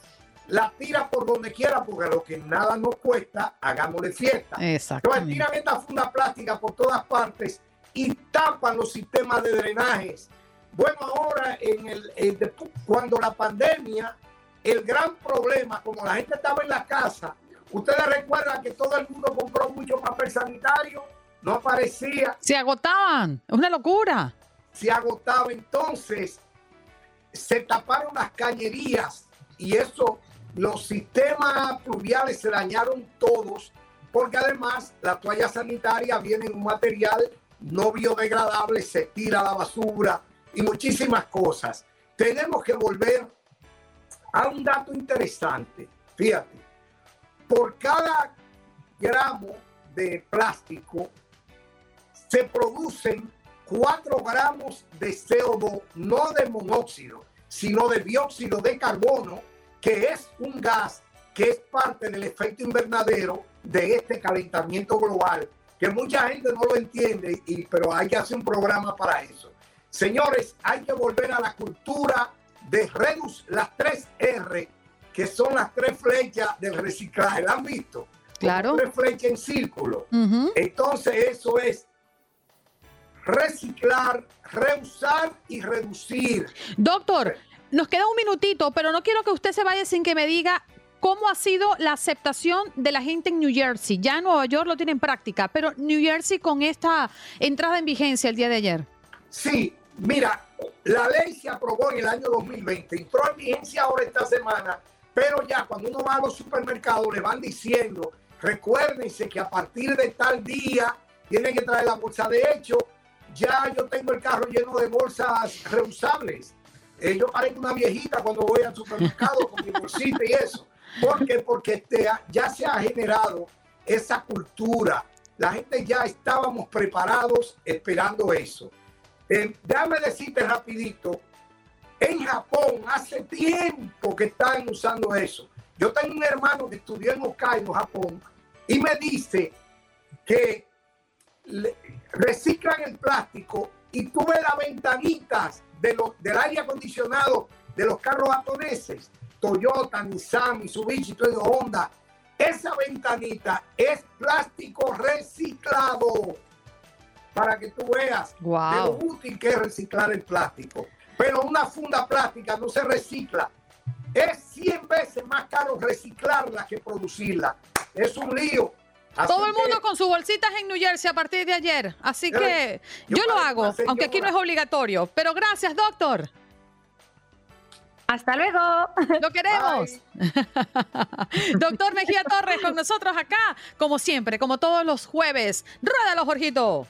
la tira por donde quiera, porque lo que nada nos cuesta, hagámosle fiesta. Entonces
Exactamente.
tiran esta funda plástica por todas partes y tapan los sistemas de drenajes. Bueno, ahora en el, cuando la pandemia, el gran problema, como la gente estaba en la casa, ustedes recuerdan que todo el mundo compró mucho papel sanitario, no aparecía,
Se agotaban. Es una locura.
se agotaba entonces, se taparon las cañerías y eso, los sistemas pluviales se dañaron todos, porque además la toalla sanitaria viene en un material no biodegradable, se tira la basura y muchísimas cosas. Tenemos que volver a un dato interesante. Fíjate, por cada gramo de plástico se producen 4 gramos de CO2, no de monóxido, sino de dióxido de carbono, que es un gas que es parte del efecto invernadero de este calentamiento global, que mucha gente no lo entiende, y, pero hay que hacer un programa para eso. Señores, hay que volver a la cultura de reducir las tres R, que son las tres flechas del reciclaje. ¿La han visto?
Claro.
Tres flechas en círculo. Entonces eso es reciclar, reusar y reducir.
Doctor, nos queda un minutito, pero no quiero que usted se vaya sin que me diga cómo ha sido la aceptación de la gente en New Jersey. Ya en Nueva York lo tienen en práctica, pero New Jersey con esta entrada en vigencia el día de ayer.
Sí, mira, la ley se aprobó en el año 2020, entró en vigencia ahora esta semana, pero ya cuando uno va a los supermercados le van diciendo, recuérdense que a partir de tal día tienen que traer la bolsa. De hecho, ya yo tengo el carro lleno de bolsas reusables. Eh, yo parezco una viejita cuando voy al supermercado con mi bolsita y eso. ¿Por qué? Porque te ha- ya se ha generado esa cultura. La gente ya estábamos preparados esperando eso. Eh, déjame decirte rapidito, en Japón hace tiempo que están usando eso. Yo tengo un hermano que estudió en Hokkaido, Japón, y me dice que reciclan el plástico y tú ves las ventanitas de del aire acondicionado de los carros japoneses, Toyota, Nissan, Mitsubishi, todo Honda. Esa ventanita es plástico reciclado para que tú veas de lo
Wow.
útil que es reciclar el plástico. Pero una funda plástica no se recicla. Es 100 veces más caro reciclarla que producirla. Es un lío. Así
Todo el
que-
mundo con sus bolsitas en New Jersey a partir de ayer. Así que
yo
yo lo hago, aunque aquí no es obligatorio. Pero gracias, doctor.
Hasta luego.
Lo queremos. [LAUGHS] Doctor Mejía Torres con nosotros acá, como siempre, como todos los jueves. Ruédalo, Jorgito.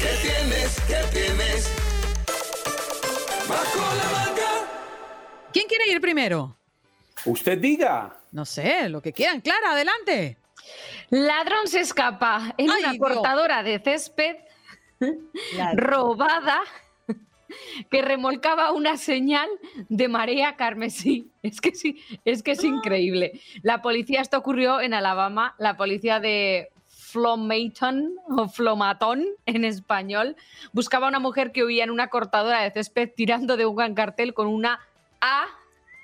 ¿Qué tienes? ¿Qué tienes? Bajo la manga.
¿Quién quiere ir primero?
Usted diga.
No sé, lo que quieran. Clara, adelante.
Ladrón se escapa en
Ay,
una
Dios.
cortadora de césped robada que remolcaba una señal de marea carmesí. Es que sí, es que es increíble. La policía, esto ocurrió en Alabama, la policía de Flomaton o Flomatón en español, buscaba a una mujer que huía en una cortadora de césped tirando de un gran cartel con una A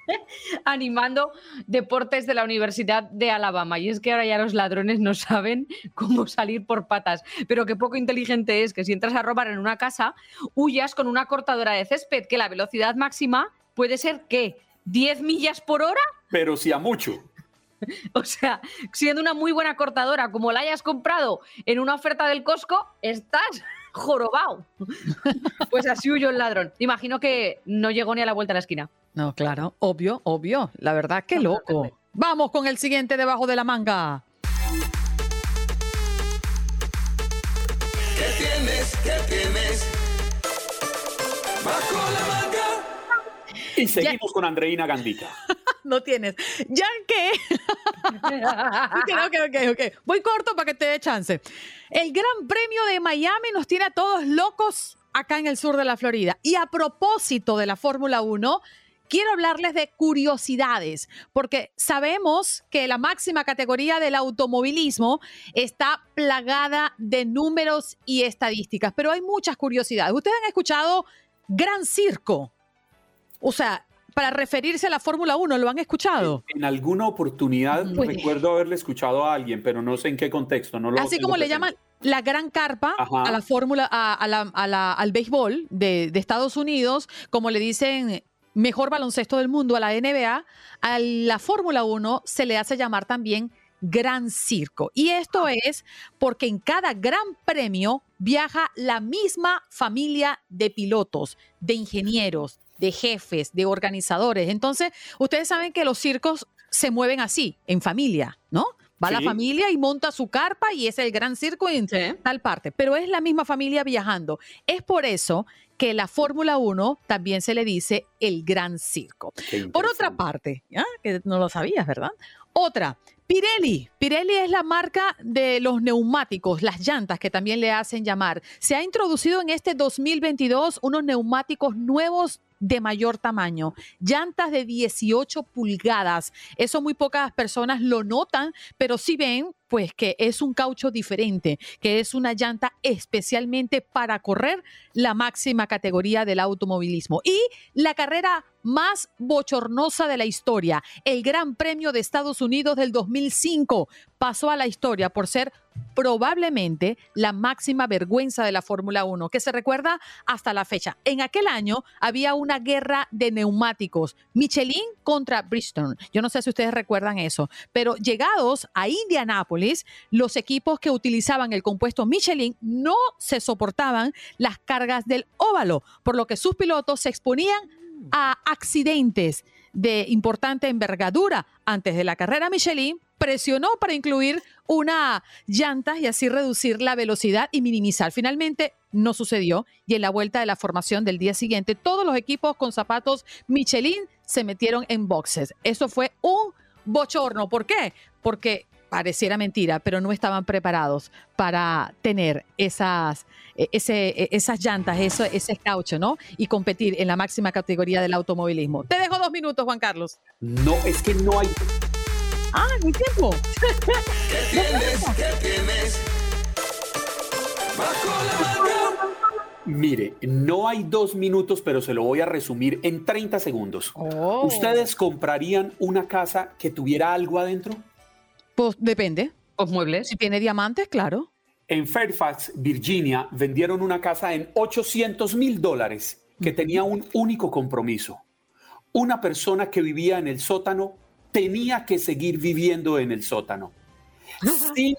[LAUGHS] animando deportes de la Universidad de Alabama. Y es que ahora ya los ladrones no saben cómo salir por patas. Pero qué poco inteligente es que si entras a robar en una casa, huyas con una cortadora de césped, que la velocidad máxima puede ser, ¿qué? ¿10 millas por hora?
Pero si a mucho. [LAUGHS]
O sea, siendo una muy buena cortadora, como la hayas comprado en una oferta del Costco, estás jorobado. [LAUGHS] Pues así huyó el ladrón. Imagino que no llegó ni a la vuelta a la esquina.
No, claro, obvio, obvio. La verdad, qué loco. Vamos con el siguiente debajo de la manga.
¿Qué tienes? ¿Qué tienes? Bajo la manga.
Y seguimos con Andreina Gandica. [LAUGHS]
no tienes. Ya que. [LAUGHS] ok, ok, ok, ok. Voy corto para que te dé chance. El Gran Premio de Miami nos tiene a todos locos acá en el sur de la Florida. Y a propósito de la Fórmula 1, quiero hablarles de curiosidades, porque sabemos que la máxima categoría del automovilismo está plagada de números y estadísticas, pero hay muchas curiosidades. Ustedes han escuchado Gran Circo. O sea, para referirse a la Fórmula 1, ¿lo han escuchado?
En alguna oportunidad
Pues-
recuerdo haberle escuchado a alguien, pero no sé en qué contexto. No lo
Así como le llaman la gran carpa
Ajá.
a la fórmula, a, a la- a la- al béisbol de, de Estados Unidos, como le dicen mejor baloncesto del mundo a la NBA, a la Fórmula 1 se le hace llamar también Gran Circo. Y esto es porque en cada gran premio viaja la misma familia de pilotos, de ingenieros, de jefes, de organizadores. Entonces, ustedes saben que los circos se mueven así, en familia, ¿no? Va la familia y monta su carpa y es el gran circo en tal parte, pero es la misma familia viajando. Es por eso que la Fórmula 1 también se le dice el gran circo. Por otra parte, ¿ya? que no lo sabías, ¿verdad? Otra, Pirelli. Pirelli es la marca de los neumáticos, las llantas que también le hacen llamar. Se ha introducido en este 2022 unos neumáticos nuevos de mayor tamaño, llantas de 18 pulgadas. Eso muy pocas personas lo notan, pero sí ven pues que es un caucho diferente, que es una llanta especialmente para correr la máxima categoría del automovilismo. Y la carrera más bochornosa de la historia, el Gran Premio de Estados Unidos del 2005, pasó a la historia por ser probablemente la máxima vergüenza de la Fórmula 1, que se recuerda hasta la fecha. En aquel año había una guerra de neumáticos, Michelin contra Bristol. Yo no sé si ustedes recuerdan eso, pero llegados a Indianápolis, los equipos que utilizaban el compuesto Michelin no se soportaban las cargas del óvalo, por lo que sus pilotos se exponían a accidentes de importante envergadura. Antes de la carrera, Michelin presionó para incluir una llanta y así reducir la velocidad y minimizar. Finalmente no sucedió y en la vuelta de la formación del día siguiente todos los equipos con zapatos Michelin se metieron en boxes. Eso fue un bochorno. ¿Por qué? Porque pareciera mentira, pero no estaban preparados para tener esas, ese, eh, esas llantas, eso, ese caucho, ¿no? Y competir en la máxima categoría del automovilismo. Te dejo dos minutos, Juan Carlos.
No, es que no hay.
Ah, mi tiempo.
¿Qué tienes? ¿Qué tienes? Bajo la.
Mire, no hay dos minutos, pero se lo voy a resumir en 30 segundos.
Oh.
¿Ustedes comprarían una casa que tuviera algo adentro?
Pues depende.
Pues muebles.
Si tiene diamantes, claro.
En Fairfax, Virginia, vendieron una casa en 800 mil dólares que tenía un único compromiso. Una persona que vivía en el sótano tenía que seguir viviendo en el sótano. [LAUGHS] Sin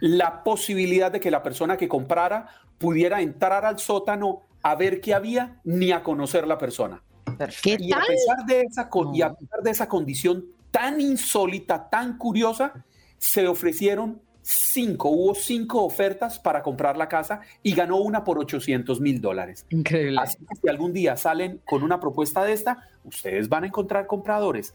la posibilidad de que la persona que comprara pudiera entrar al sótano a ver qué había ni a conocer la persona.
¿Qué
Y a pesar de esa, con- y a pesar de esa condición tan insólita, tan curiosa, se ofrecieron cinco, hubo cinco ofertas para comprar la casa y ganó una por 800 mil dólares.
Increíble.
Así que si algún día salen con una propuesta de esta, ustedes van a encontrar compradores.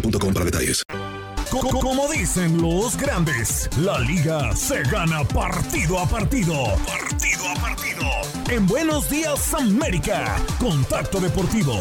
para detalles.
Co- Como dicen los grandes, la liga se gana partido a partido. Partido a partido. En Buenos Días América, Contacto Deportivo.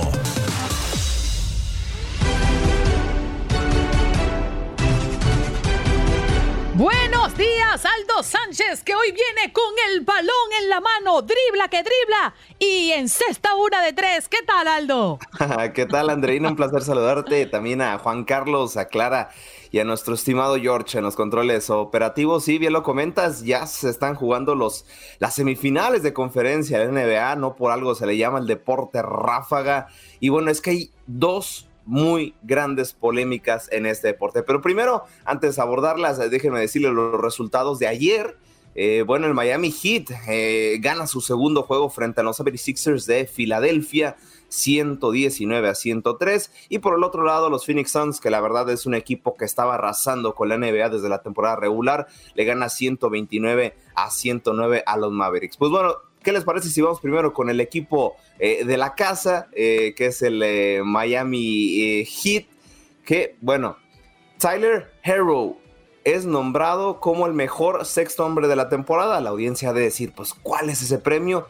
Buenos días, Aldo Sánchez, que hoy viene con el balón en la mano, dribla que dribla y encesta una de tres. ¿Qué tal, Aldo? [LAUGHS]
¿Qué tal, Andreina? Un placer saludarte. También a Juan Carlos, a Clara y a nuestro estimado George en los controles operativos. Sí, bien lo comentas, ya se están jugando los, las semifinales de conferencia de NBA, no por algo se le llama el deporte ráfaga. Y bueno, es que hay dos muy grandes polémicas en este deporte. Pero primero, antes de abordarlas, eh, déjenme decirles los resultados de ayer. Eh, bueno, el Miami Heat eh, gana su segundo juego frente a los 76ers de Filadelfia. 119 a 103 y por el otro lado los Phoenix Suns que la verdad es un equipo que estaba arrasando con la NBA desde la temporada regular le gana 129 a 109 a los Mavericks pues bueno ¿Qué les parece si vamos primero con el equipo eh, de la casa, eh, que es el eh, Miami Heat? Que, bueno, Tyler Harrow es nombrado como el mejor sexto hombre de la temporada. La audiencia ha de decir, pues, ¿cuál es ese premio?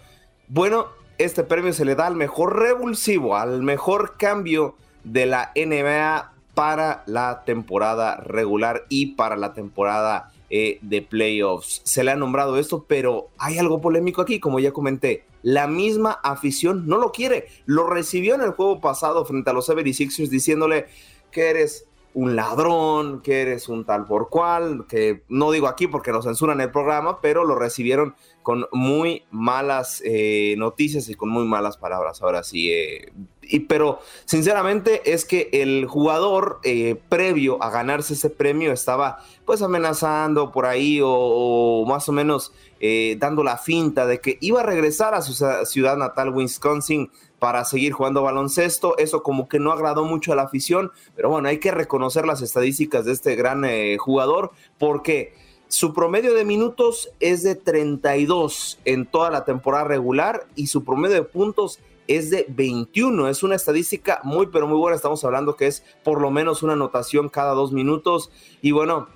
Bueno, este premio se le da al mejor revulsivo, al mejor cambio de la NBA para la temporada regular y para la temporada eh, de playoffs. Se le ha nombrado esto, pero hay algo polémico aquí, como ya comenté. La misma afición no lo quiere. Lo recibió en el juego pasado frente a los 76ers diciéndole que eres un ladrón, que eres un tal por cual, que no digo aquí porque nos censuran el programa, pero lo recibieron con muy malas eh, noticias y con muy malas palabras. Ahora sí, eh, y, pero sinceramente es que el jugador eh, previo a ganarse ese premio estaba pues amenazando por ahí o, más o menos eh, dando la finta de que iba a regresar a su ciudad natal, Wisconsin, para seguir jugando baloncesto. Eso como que no agradó mucho a la afición, pero bueno, hay que reconocer las estadísticas de este gran eh, jugador porque su promedio de minutos es de 32 en toda la temporada regular y su promedio de puntos es de 21. Es una estadística muy, pero muy buena. Estamos hablando que es por lo menos una anotación cada dos minutos. Y bueno,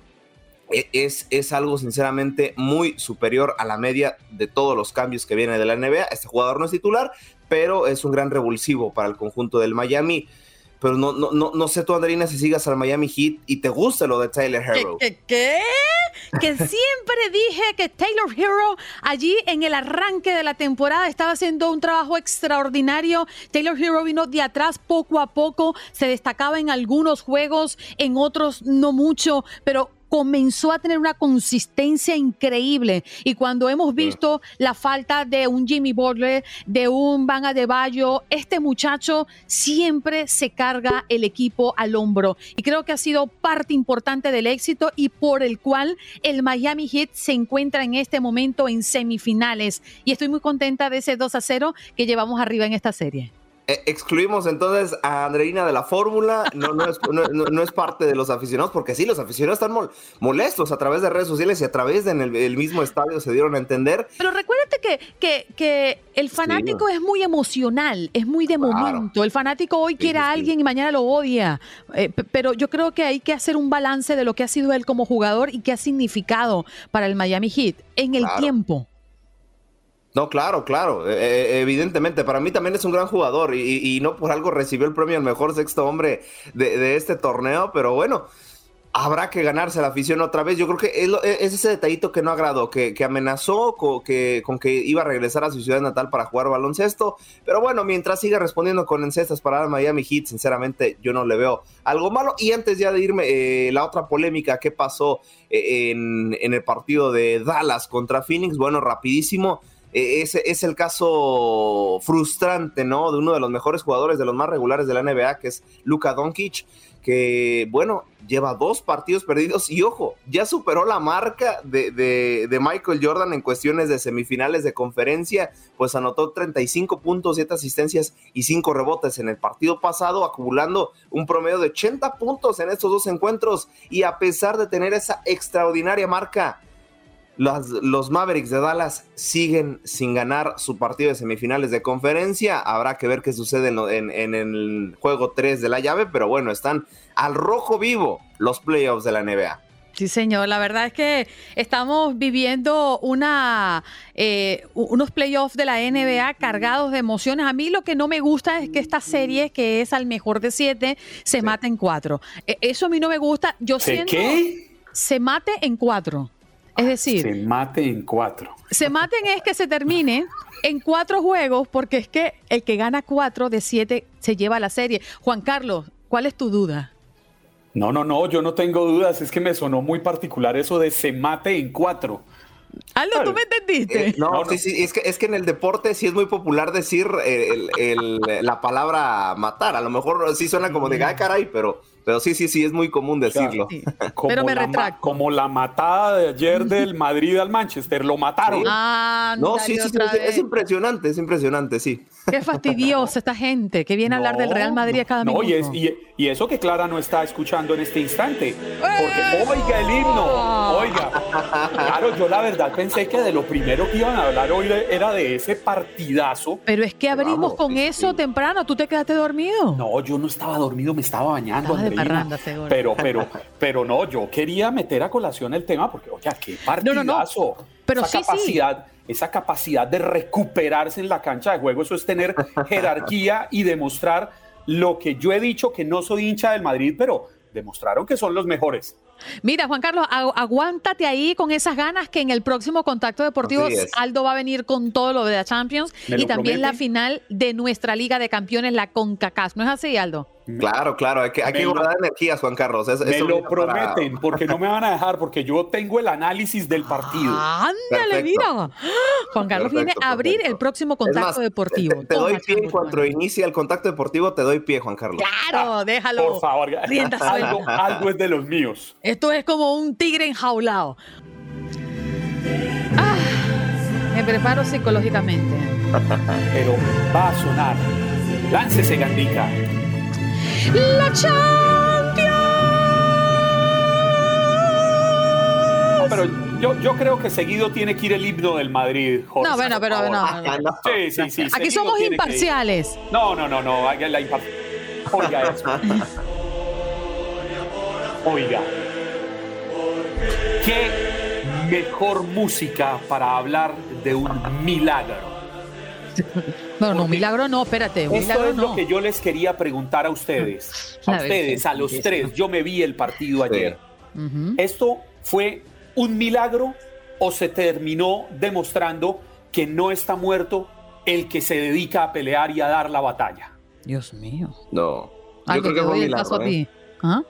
e- es, es algo sinceramente muy superior a la media de todos los cambios que viene de la NBA. Este jugador no es titular, pero es un gran revulsivo para el conjunto del Miami. Pero no, no, no, no sé tú, Andrina, si sigas al Miami Heat y te gusta lo de Tyler
¿Qué,
Harrow.
qué, qué? Que siempre [LAUGHS] dije que Taylor Hero allí en el arranque de la temporada estaba haciendo un trabajo extraordinario. Taylor Hero vino de atrás poco a poco, se destacaba en algunos juegos, en otros no mucho, pero comenzó a tener una consistencia increíble. Y cuando hemos visto la falta de un Jimmy Butler, de un Van Adebayo, este muchacho siempre se carga el equipo al hombro. Y creo que ha sido parte importante del éxito y por el cual el Miami Heat se encuentra en este momento en semifinales. Y estoy muy contenta de ese 2 a 0 que llevamos arriba en esta serie.
Eh, excluimos entonces a Andreina de la fórmula, no, no, es, no, es parte de los aficionados, porque sí, los aficionados están mol- molestos a través de redes sociales y a través del el mismo estadio se dieron a entender.
Pero recuérdate que, que, que el fanático es muy emocional, es muy de momento. El fanático hoy quiere a alguien y mañana lo odia. Eh, pero yo creo que hay que hacer un balance de lo que ha sido él como jugador y qué ha significado para el Miami Heat en el
Claro.
tiempo.
No, claro, claro, eh, eh, evidentemente, para mí también es un gran jugador y, no por algo recibió el premio al mejor sexto hombre de, este torneo, pero bueno, habrá que ganarse la afición otra vez. Yo creo que es, es ese detallito que no agradó, que, amenazó con que, con que iba a regresar a su ciudad natal para jugar baloncesto. Pero bueno, mientras siga respondiendo con encestas para el Miami Heat, sinceramente yo no le veo algo malo. Y antes ya de irme, eh, la otra polémica que pasó eh, en, en el partido de Dallas contra Phoenix, bueno, rapidísimo. Eh, es, el caso frustrante, ¿no? De uno de los mejores jugadores, de los más regulares de la NBA, que es Luka Doncic, que, bueno, lleva dos partidos perdidos y, ojo, ya superó la marca de, de- de Michael Jordan en cuestiones de semifinales de conferencia, pues anotó 35 puntos, 7 asistencias y 5 rebotes en el partido pasado, acumulando un promedio de 80 puntos en estos dos encuentros y a pesar de tener esa extraordinaria marca, las- los Mavericks de Dallas siguen sin ganar su partido de semifinales de conferencia. Habrá que ver qué sucede en, lo- en- en el juego 3 de la llave, pero bueno, están al rojo vivo los playoffs de la NBA.
Sí, señor. La verdad es que estamos viviendo una, eh, unos playoffs de la NBA cargados de emociones. A mí lo que no me gusta es que esta serie, que es al mejor de siete, se mate en cuatro. E- Eso a mí no me gusta. Yo
¿Se
siento
qué?
se mate en cuatro. Es decir,
Se mate en cuatro.
se maten es que se termine en cuatro juegos, porque es que el que gana cuatro de siete se lleva la serie. Juan Carlos, ¿cuál es tu duda?
No, no, no, yo no tengo dudas. Es que me sonó muy particular eso de se mate en cuatro.
Aldo, ¿tú me entendiste?
Eh, no, sí, sí, es que, es que en el deporte sí es muy popular decir el- el- la palabra matar. A lo mejor sí suena como de, ay, caray, pero, pero sí, sí, sí, es muy común decirlo. [LAUGHS]
Como
Pero me
la
retracto.
Como la matada de ayer del [LAUGHS] Madrid al Manchester, lo mataron.
Ah,
No, sí, sí, sí, es, es impresionante, es impresionante, sí.
Qué fastidiosa esta gente que viene a hablar del Real Madrid a cada
No,
minuto.
y, es- y- y eso que Clara no está escuchando en este instante. Porque, oiga el himno, oiga. Claro, yo la verdad pensé que de lo primero que iban a hablar hoy era de ese partidazo.
Pero es que abrimos
Vamos,
con eso temprano. ¿Tú te quedaste dormido?
No, yo no estaba dormido, me estaba bañando. Pero, pero, [LAUGHS] pero no, yo quería meter a colación el tema porque, oye, qué
No, no,
partidazo.
no. Pero
esa
sí, sí.
capacidad, esa capacidad de recuperarse en la cancha de juego, eso es tener jerarquía y demostrar lo que yo he dicho que no soy hincha del Madrid, pero demostraron que son los mejores.
Mira, Juan Carlos, agu- aguántate ahí con esas ganas que en el próximo Contacto Deportivo. Aldo va a venir con todo lo de la Champions
¿Me
y también la final de nuestra Liga de Campeones, la CONCACAF. ¿No es así, Aldo?
Claro, claro, hay que, hay que
lo-
guardar energías, Juan Carlos. Es-
Me lo
para-
prometen, porque no me van a dejar, porque yo tengo el análisis del partido.
Ándale, mira. Juan Carlos viene a abrir
perfecto.
el próximo Contacto
más,
Deportivo.
Te, doy pie en cuanto inicie el contacto deportivo, te doy pie, Juan Carlos.
Claro, déjalo.
Por favor, [LAUGHS] algo, algo es de los míos.
Esto es como un tigre enjaulado. Ah, me preparo psicológicamente. [LAUGHS]
Pero va a sonar. Láncese, Gandica.
La Champions.
No, pero yo, yo creo que seguido tiene que ir el himno del Madrid, Jorge.
No, bueno, pero
por
no,
favor.
no, no.
Sí, sí, sí.
Aquí somos imparciales.
No, no, no, no. haga la impar- Oiga eso. [LAUGHS] Oiga. Qué mejor música para hablar de un milagro.
No, no, milagro no, espérate,
Esto
milagro
es
no.
lo que yo les quería preguntar a ustedes. A ustedes, a los tres. Yo me vi el partido ayer. ¿Esto fue un milagro o se terminó demostrando que no está muerto el que se dedica a pelear y a dar la batalla?
Dios mío.
No. Yo creo que fue milagro. ¿eh?
¿Ah?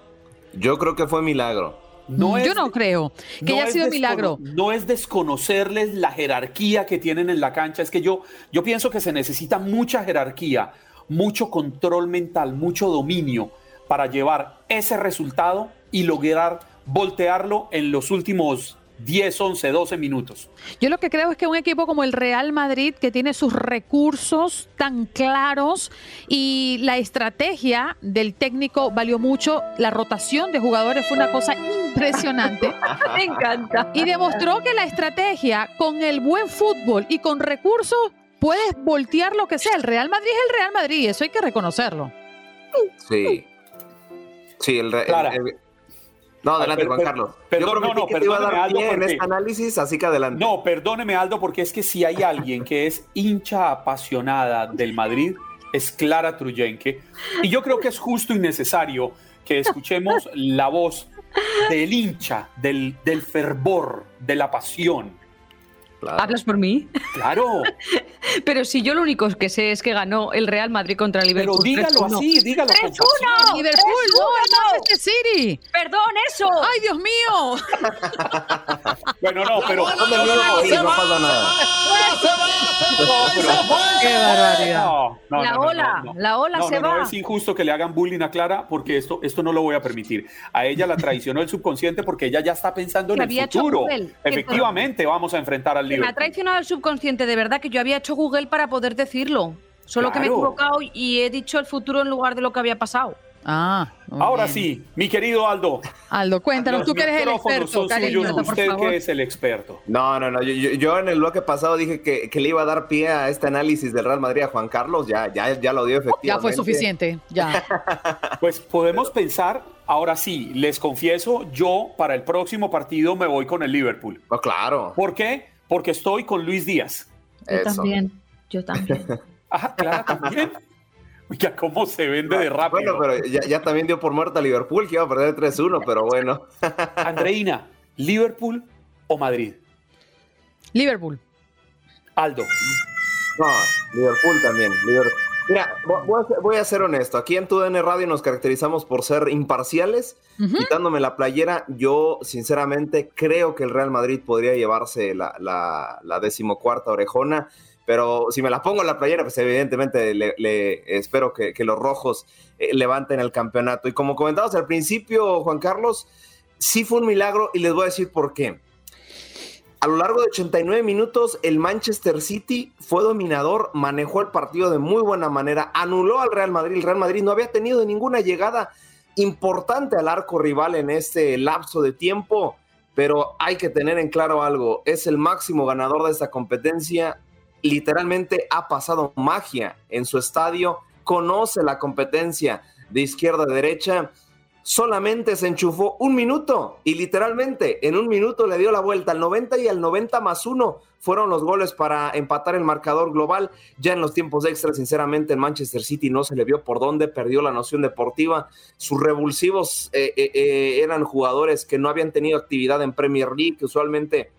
Yo creo que fue milagro.
No
Yo
es-
no creo que
no
haya sido milagro.
No es desconocerles la jerarquía que tienen en la cancha. Es que yo, yo pienso que se necesita mucha jerarquía, mucho control mental, mucho dominio para llevar ese resultado y lograr voltearlo en los últimos 10, 11, 12 minutos.
Yo lo que creo es que un equipo como el Real Madrid, que tiene sus recursos tan claros y la estrategia del técnico valió mucho, la rotación de jugadores fue una cosa impresionante. [LAUGHS]
Me encanta.
Y demostró que la estrategia con el buen fútbol y con recursos puedes voltear lo que sea. El Real Madrid es el Real Madrid, eso hay que reconocerlo.
Sí. Sí, el, re-
Clara.
el- el- No, adelante,
per-
Juan Carlos.
perdón,
Yo
no, no,
que te iba a dar
perdóneme, Aldo,
pie en
porque-
este análisis, así que adelante.
No, perdóneme Aldo, porque es que si hay alguien que es hincha apasionada del Madrid, es Clara Truyenque. Y yo creo que es justo y necesario que escuchemos la voz del hincha, del, del fervor, de la pasión.
¿Hablas por mí?
Claro, [LAUGHS]
Pero si yo lo único que sé es que ganó el Real Madrid contra el
pero
Liverpool.
dígalo
3-1.
así, dígalo
3-1.
pasión.
Liverpool, no, Manchester City.
Perdón, eso.
¡Ay, Dios mío! [LAUGHS]
Bueno, no, pero
No ir, no pasa nada.
Qué barbaridad.
No, no,
La
no, no,
ola,
no, no.
la ola
No,
se
no, no,
va.
es injusto que le hagan bullying a Clara porque esto, esto no lo voy a permitir. A ella la traicionó el subconsciente porque ella ya está pensando en el futuro. Efectivamente, vamos a enfrentar al
Que me ha traicionado el subconsciente, de verdad, que yo había hecho Google para poder decirlo. Solo que me he equivocado y he dicho el futuro en lugar de lo que había pasado.
Ah,
Ahora
bien.
sí, mi querido Aldo.
Aldo, cuéntanos, tú que eres el experto, cariño.
suyos,
por
usted
favor.
que es el experto.
No, no, no. Yo, yo- yo en el bloque pasado dije que, que le iba a dar pie a este análisis del Real Madrid a Juan Carlos. Ya, ya, ya lo dio efectivamente.
Ya fue suficiente, ya. [LAUGHS]
Pues podemos pensar, ahora sí, les confieso, yo para el próximo partido me voy con el Liverpool.
No, claro.
¿Por qué? Porque estoy con Luis Díaz.
Yo
Eso.
también, yo también. [LAUGHS]
Ah, Clara también. [LAUGHS] Oiga, cómo se vende de rápido.
Bueno, pero ya, ya también dio por muerta a Liverpool, que iba a perder 3-1, pero bueno. [LAUGHS]
Andreina, ¿Liverpool o Madrid?
Liverpool.
Aldo.
No, Liverpool también. Liverpool. Mira, vo- voy a, ser, voy a ser honesto. Aquí en TUDN Radio nos caracterizamos por ser imparciales. Quitándome la playera, yo sinceramente creo que el Real Madrid podría llevarse la, decimocuarta orejona. Pero si me la pongo en la playera, pues evidentemente le, espero que, que los rojos eh, levanten el campeonato. Y como comentabas al principio, Juan Carlos, sí fue un milagro y les voy a decir por qué. A lo largo de 89 minutos, el Manchester City fue dominador, manejó el partido de muy buena manera, anuló al Real Madrid. El Real Madrid no había tenido ninguna llegada importante al arco rival en este lapso de tiempo, pero hay que tener en claro algo, es el máximo ganador de esta competencia, literalmente ha pasado magia en su estadio, conoce la competencia de izquierda a derecha, solamente se enchufó un minuto y literalmente en un minuto le dio la vuelta al 90 y al 90 más uno fueron los goles para empatar el marcador global. Ya en los tiempos extras, sinceramente, en Manchester City no se le vio por dónde, perdió la noción deportiva. Sus revulsivos eh, eh, eh, eran jugadores que no habían tenido actividad en Premier League, que usualmente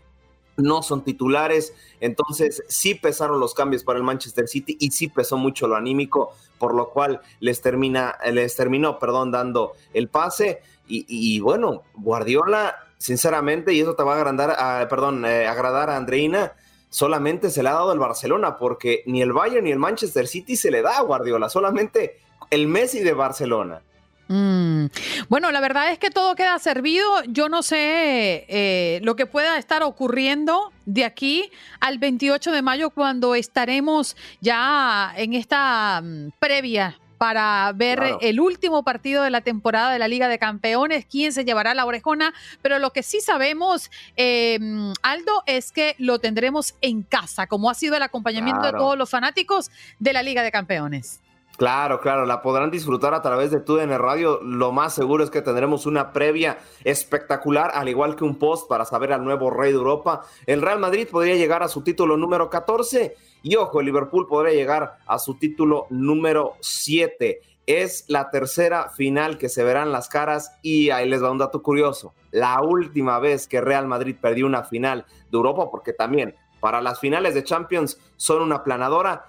no son titulares, entonces sí pesaron los cambios para el Manchester City y sí pesó mucho lo anímico, por lo cual les termina, les terminó, perdón, dando el pase y, bueno, Guardiola, sinceramente, y eso te va a agrandar, a- perdón, eh, agradar a Andreina, solamente se le ha dado el Barcelona, porque ni el Bayern ni el Manchester City se le da a Guardiola, solamente el Messi de Barcelona.
Mm. Bueno, la verdad es que todo queda servido. Yo no sé eh, lo que pueda estar ocurriendo de aquí al 28 de mayo cuando estaremos ya en esta mm, previa para ver
Claro.
el último partido de la temporada de la Liga de Campeones, quién se llevará la orejona, pero lo que sí sabemos, eh, mm, Aldo, es que lo tendremos en casa, como ha sido el acompañamiento de todos los fanáticos de la Liga de Campeones.
Claro, claro, la podrán disfrutar a través de TUDN Radio. Lo más seguro es que tendremos una previa espectacular, al igual que un post para saber al nuevo rey de Europa. El Real Madrid podría llegar a su título número 14 y ojo, el Liverpool podría llegar a su título número 7. Es la tercera final que se verán las caras y ahí les va un dato curioso. La última vez que Real Madrid perdió una final de Europa, porque también para las finales de Champions son una planadora,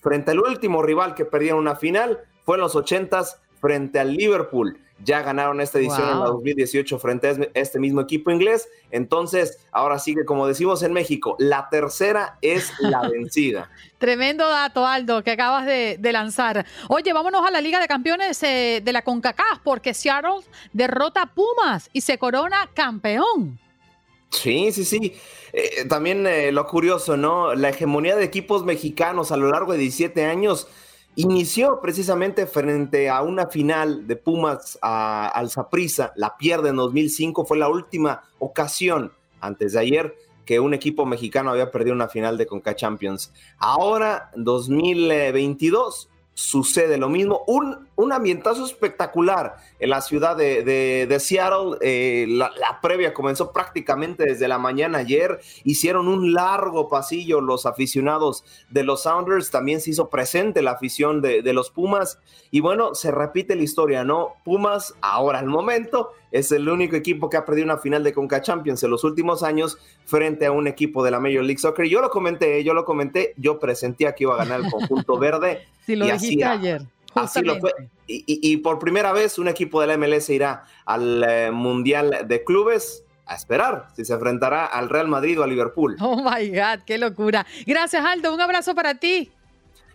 frente al último rival que perdieron una final fue en los 80s frente al Liverpool. Ya ganaron esta edición en la
Wow.
2018 frente a es- este mismo equipo inglés. Entonces, ahora sigue, como decimos en México, la tercera es la [LAUGHS] vencida.
Tremendo dato, Aldo, que acabas de, de lanzar. Oye, vámonos a la Liga de Campeones eh, de la CONCACAF, porque Seattle derrota a Pumas y se corona campeón.
Sí, sí, sí. Eh, también eh, lo curioso, ¿no? La hegemonía de equipos mexicanos a lo largo de 17 años inició precisamente frente a una final de Pumas al Saprissa. La pierde en 2005, fue la última ocasión antes de ayer que un equipo mexicano había perdido una final de Conca Champions. Ahora, 2022, sucede lo mismo. Un, un ambientazo espectacular en la ciudad de, de- de Seattle. Eh, la, la previa comenzó prácticamente desde la mañana ayer. Hicieron un largo pasillo los aficionados de los Sounders. También se hizo presente la afición de, de los Pumas. Y bueno, se repite la historia, ¿no? Pumas, ahora al momento, es el único equipo que ha perdido una final de Conca Champions en los últimos años frente a un equipo de la Major League Soccer. Yo lo comenté, yo lo comenté, yo presentía que iba a ganar el conjunto [LAUGHS] verde.
Si lo
y
dijiste
así-
ayer.
Así lo fue.
justamente.
Y, y- y por primera vez un equipo de la MLS irá al eh, Mundial de Clubes. a esperar si se enfrentará al Real Madrid o a Liverpool.
Oh my God, qué locura. Gracias, Aldo. Un abrazo para ti.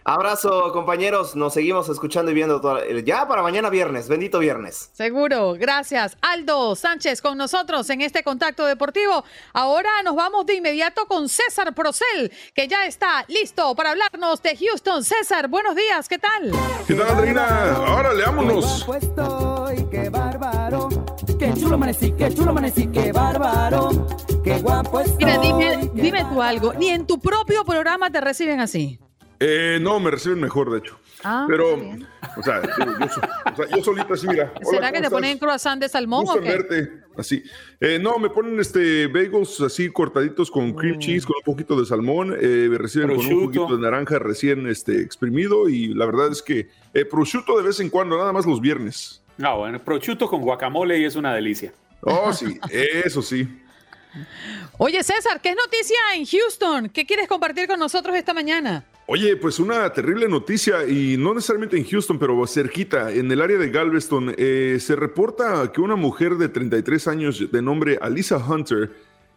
Abrazo, compañeros. Nos seguimos escuchando y viendo toda- ya para mañana viernes. Bendito viernes.
Seguro, gracias. Aldo Sánchez con nosotros en este contacto deportivo. Ahora nos vamos de inmediato con César Procel, que ya está listo para hablarnos de Houston. César, buenos días, ¿qué tal?
¿Qué tal, Andreina? Ahora leámonos.
qué bárbaro. Qué chulo amanecí, qué chulo amanecí, qué bárbaro. Qué guapo estoy.
Mira, dime, dime tú algo. Ni en tu propio programa te reciben así.
Eh, no, me reciben mejor, de hecho.
Ah,
Pero, o sea, digo, yo, so- o sea, yo solito así, mira. [LAUGHS] hola,
¿Será que
¿cómo
te
estás?
ponen croissant de salmón
Gusto
o qué?
verte, así. Eh, no, me ponen este bagels así cortaditos con
Mm.
cream cheese, con un poquito de salmón. eh, me reciben con un juguito de naranja recién este, exprimido. Y la verdad es que eh, prosciutto de vez en cuando, nada más los viernes.
Ah, bueno, prosciutto con guacamole y es una delicia.
Oh, sí, eso sí.
Oye, César, ¿qué es noticia en Houston? ¿Qué quieres compartir con nosotros esta mañana?
Oye, pues una terrible noticia y no necesariamente en Houston, pero cerquita, en el área de Galveston, eh, se reporta que una mujer de 33 años de nombre Alisa Hunter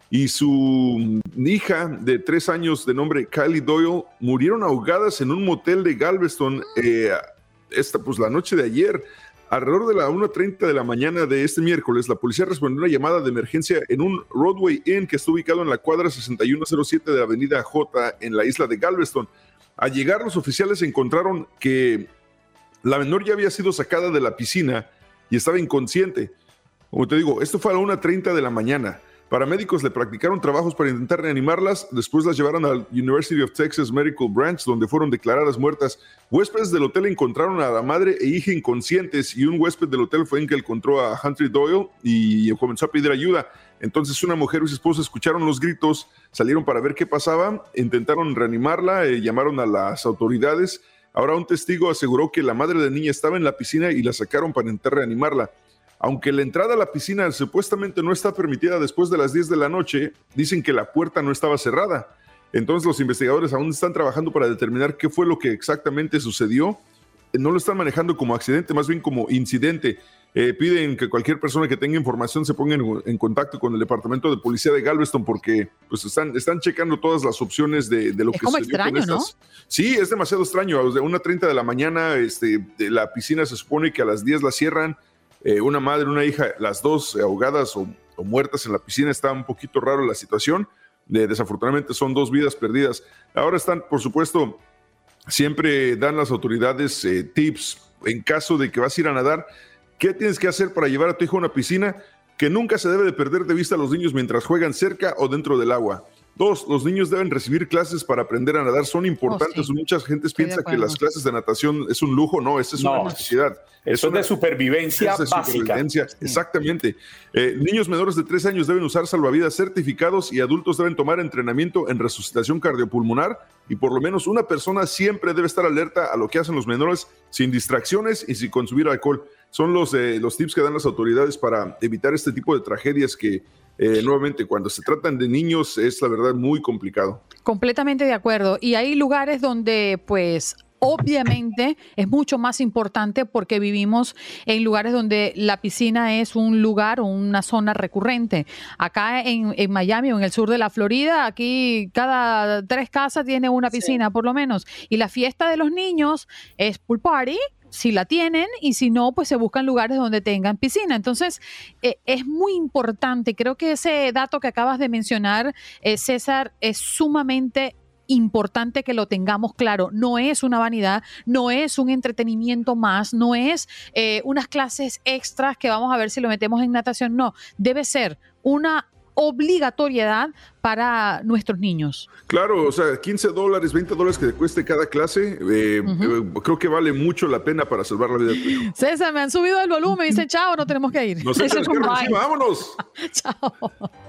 y su hija de 3 años de nombre Kylie Doyle murieron ahogadas en un motel de Galveston eh, esta, pues, la noche de ayer. Alrededor de la 1.30 de la mañana de este miércoles, la policía respondió a una llamada de emergencia en un Roadway Inn que está ubicado en la cuadra 6107 de la avenida J en la isla de Galveston. Al llegar, los oficiales encontraron que la menor ya había sido sacada de la piscina y estaba inconsciente. Como te digo, esto fue a la 1.30 de la mañana. Paramédicos le practicaron trabajos para intentar reanimarlas, después las llevaron al University of Texas Medical Branch, donde fueron declaradas muertas. Huéspedes del hotel encontraron a la madre e hija inconscientes y un huésped del hotel fue en que encontró a Hunter Doyle y comenzó a pedir ayuda. Entonces una mujer y su esposa escucharon los gritos, salieron para ver qué pasaba, intentaron reanimarla, eh, llamaron a las autoridades. Ahora un testigo aseguró que la madre de niña estaba en la piscina y la sacaron para intentar reanimarla. Aunque la entrada a la piscina supuestamente no está permitida después de las 10 de la noche, dicen que la puerta no estaba cerrada. Entonces los investigadores aún están trabajando para determinar qué fue lo que exactamente sucedió. No lo están manejando como accidente, más bien como incidente. Eh, piden que cualquier persona que tenga información se ponga en, en contacto con el Departamento de Policía de Galveston porque pues están, están checando todas las opciones de, de lo
Es
que
como
sucedió con
extraño, ¿no?
estas- Sí, es demasiado extraño. A de 1.30 de la mañana, este, de la piscina se supone que a las 10 la cierran. Eh, una madre, una hija, las dos eh, ahogadas o, o muertas en la piscina. Está un poquito raro la situación. De- desafortunadamente son dos vidas perdidas. Ahora están, por supuesto, siempre dan las autoridades eh, tips en caso de que vas a ir a nadar. ¿Qué tienes que hacer para llevar a tu hijo a una piscina? Que nunca se debe de perder de vista a los niños mientras juegan cerca o dentro del agua. Dos, los niños deben recibir clases para aprender a nadar. Son importantes.
sí.
Mucha gente piensa que las clases de natación es un lujo. No, esa es
No,
una necesidad.
eso es de supervivencia
es de
básica.
supervivencia, Exactamente. Eh, niños menores de tres años deben usar salvavidas certificados y adultos deben tomar entrenamiento en resucitación cardiopulmonar y por lo menos una persona siempre debe estar alerta a lo que hacen los menores sin distracciones y sin consumir alcohol. Son los, eh, los tips que dan las autoridades para evitar este tipo de tragedias que eh, nuevamente cuando se tratan de niños es la verdad muy complicado.
Completamente de acuerdo. Y hay lugares donde, pues, obviamente es mucho más importante porque vivimos en lugares donde la piscina es un lugar o una zona recurrente. Acá en, en Miami o en el sur de la Florida, aquí cada tres casas tiene una piscina por lo menos. Y la fiesta de los niños es pool party. Si la tienen y si no, pues se buscan lugares donde tengan piscina. Entonces, eh, es muy importante. Creo que ese dato que acabas de mencionar, eh, César, es sumamente importante que lo tengamos claro. No es una vanidad, no es un entretenimiento más, no es eh, unas clases extras que vamos a ver si lo metemos en natación. No, debe ser una obligatoriedad para nuestros niños.
Claro, o sea, 15 dólares, 20 dólares que te cueste cada clase, eh, eh, creo que vale mucho la pena para salvar la vida.
César, me han subido el volumen, dicen chao, no tenemos que ir.
Nos [LAUGHS] echan el vámonos. [LAUGHS]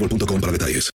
boostmobile.com para detalles.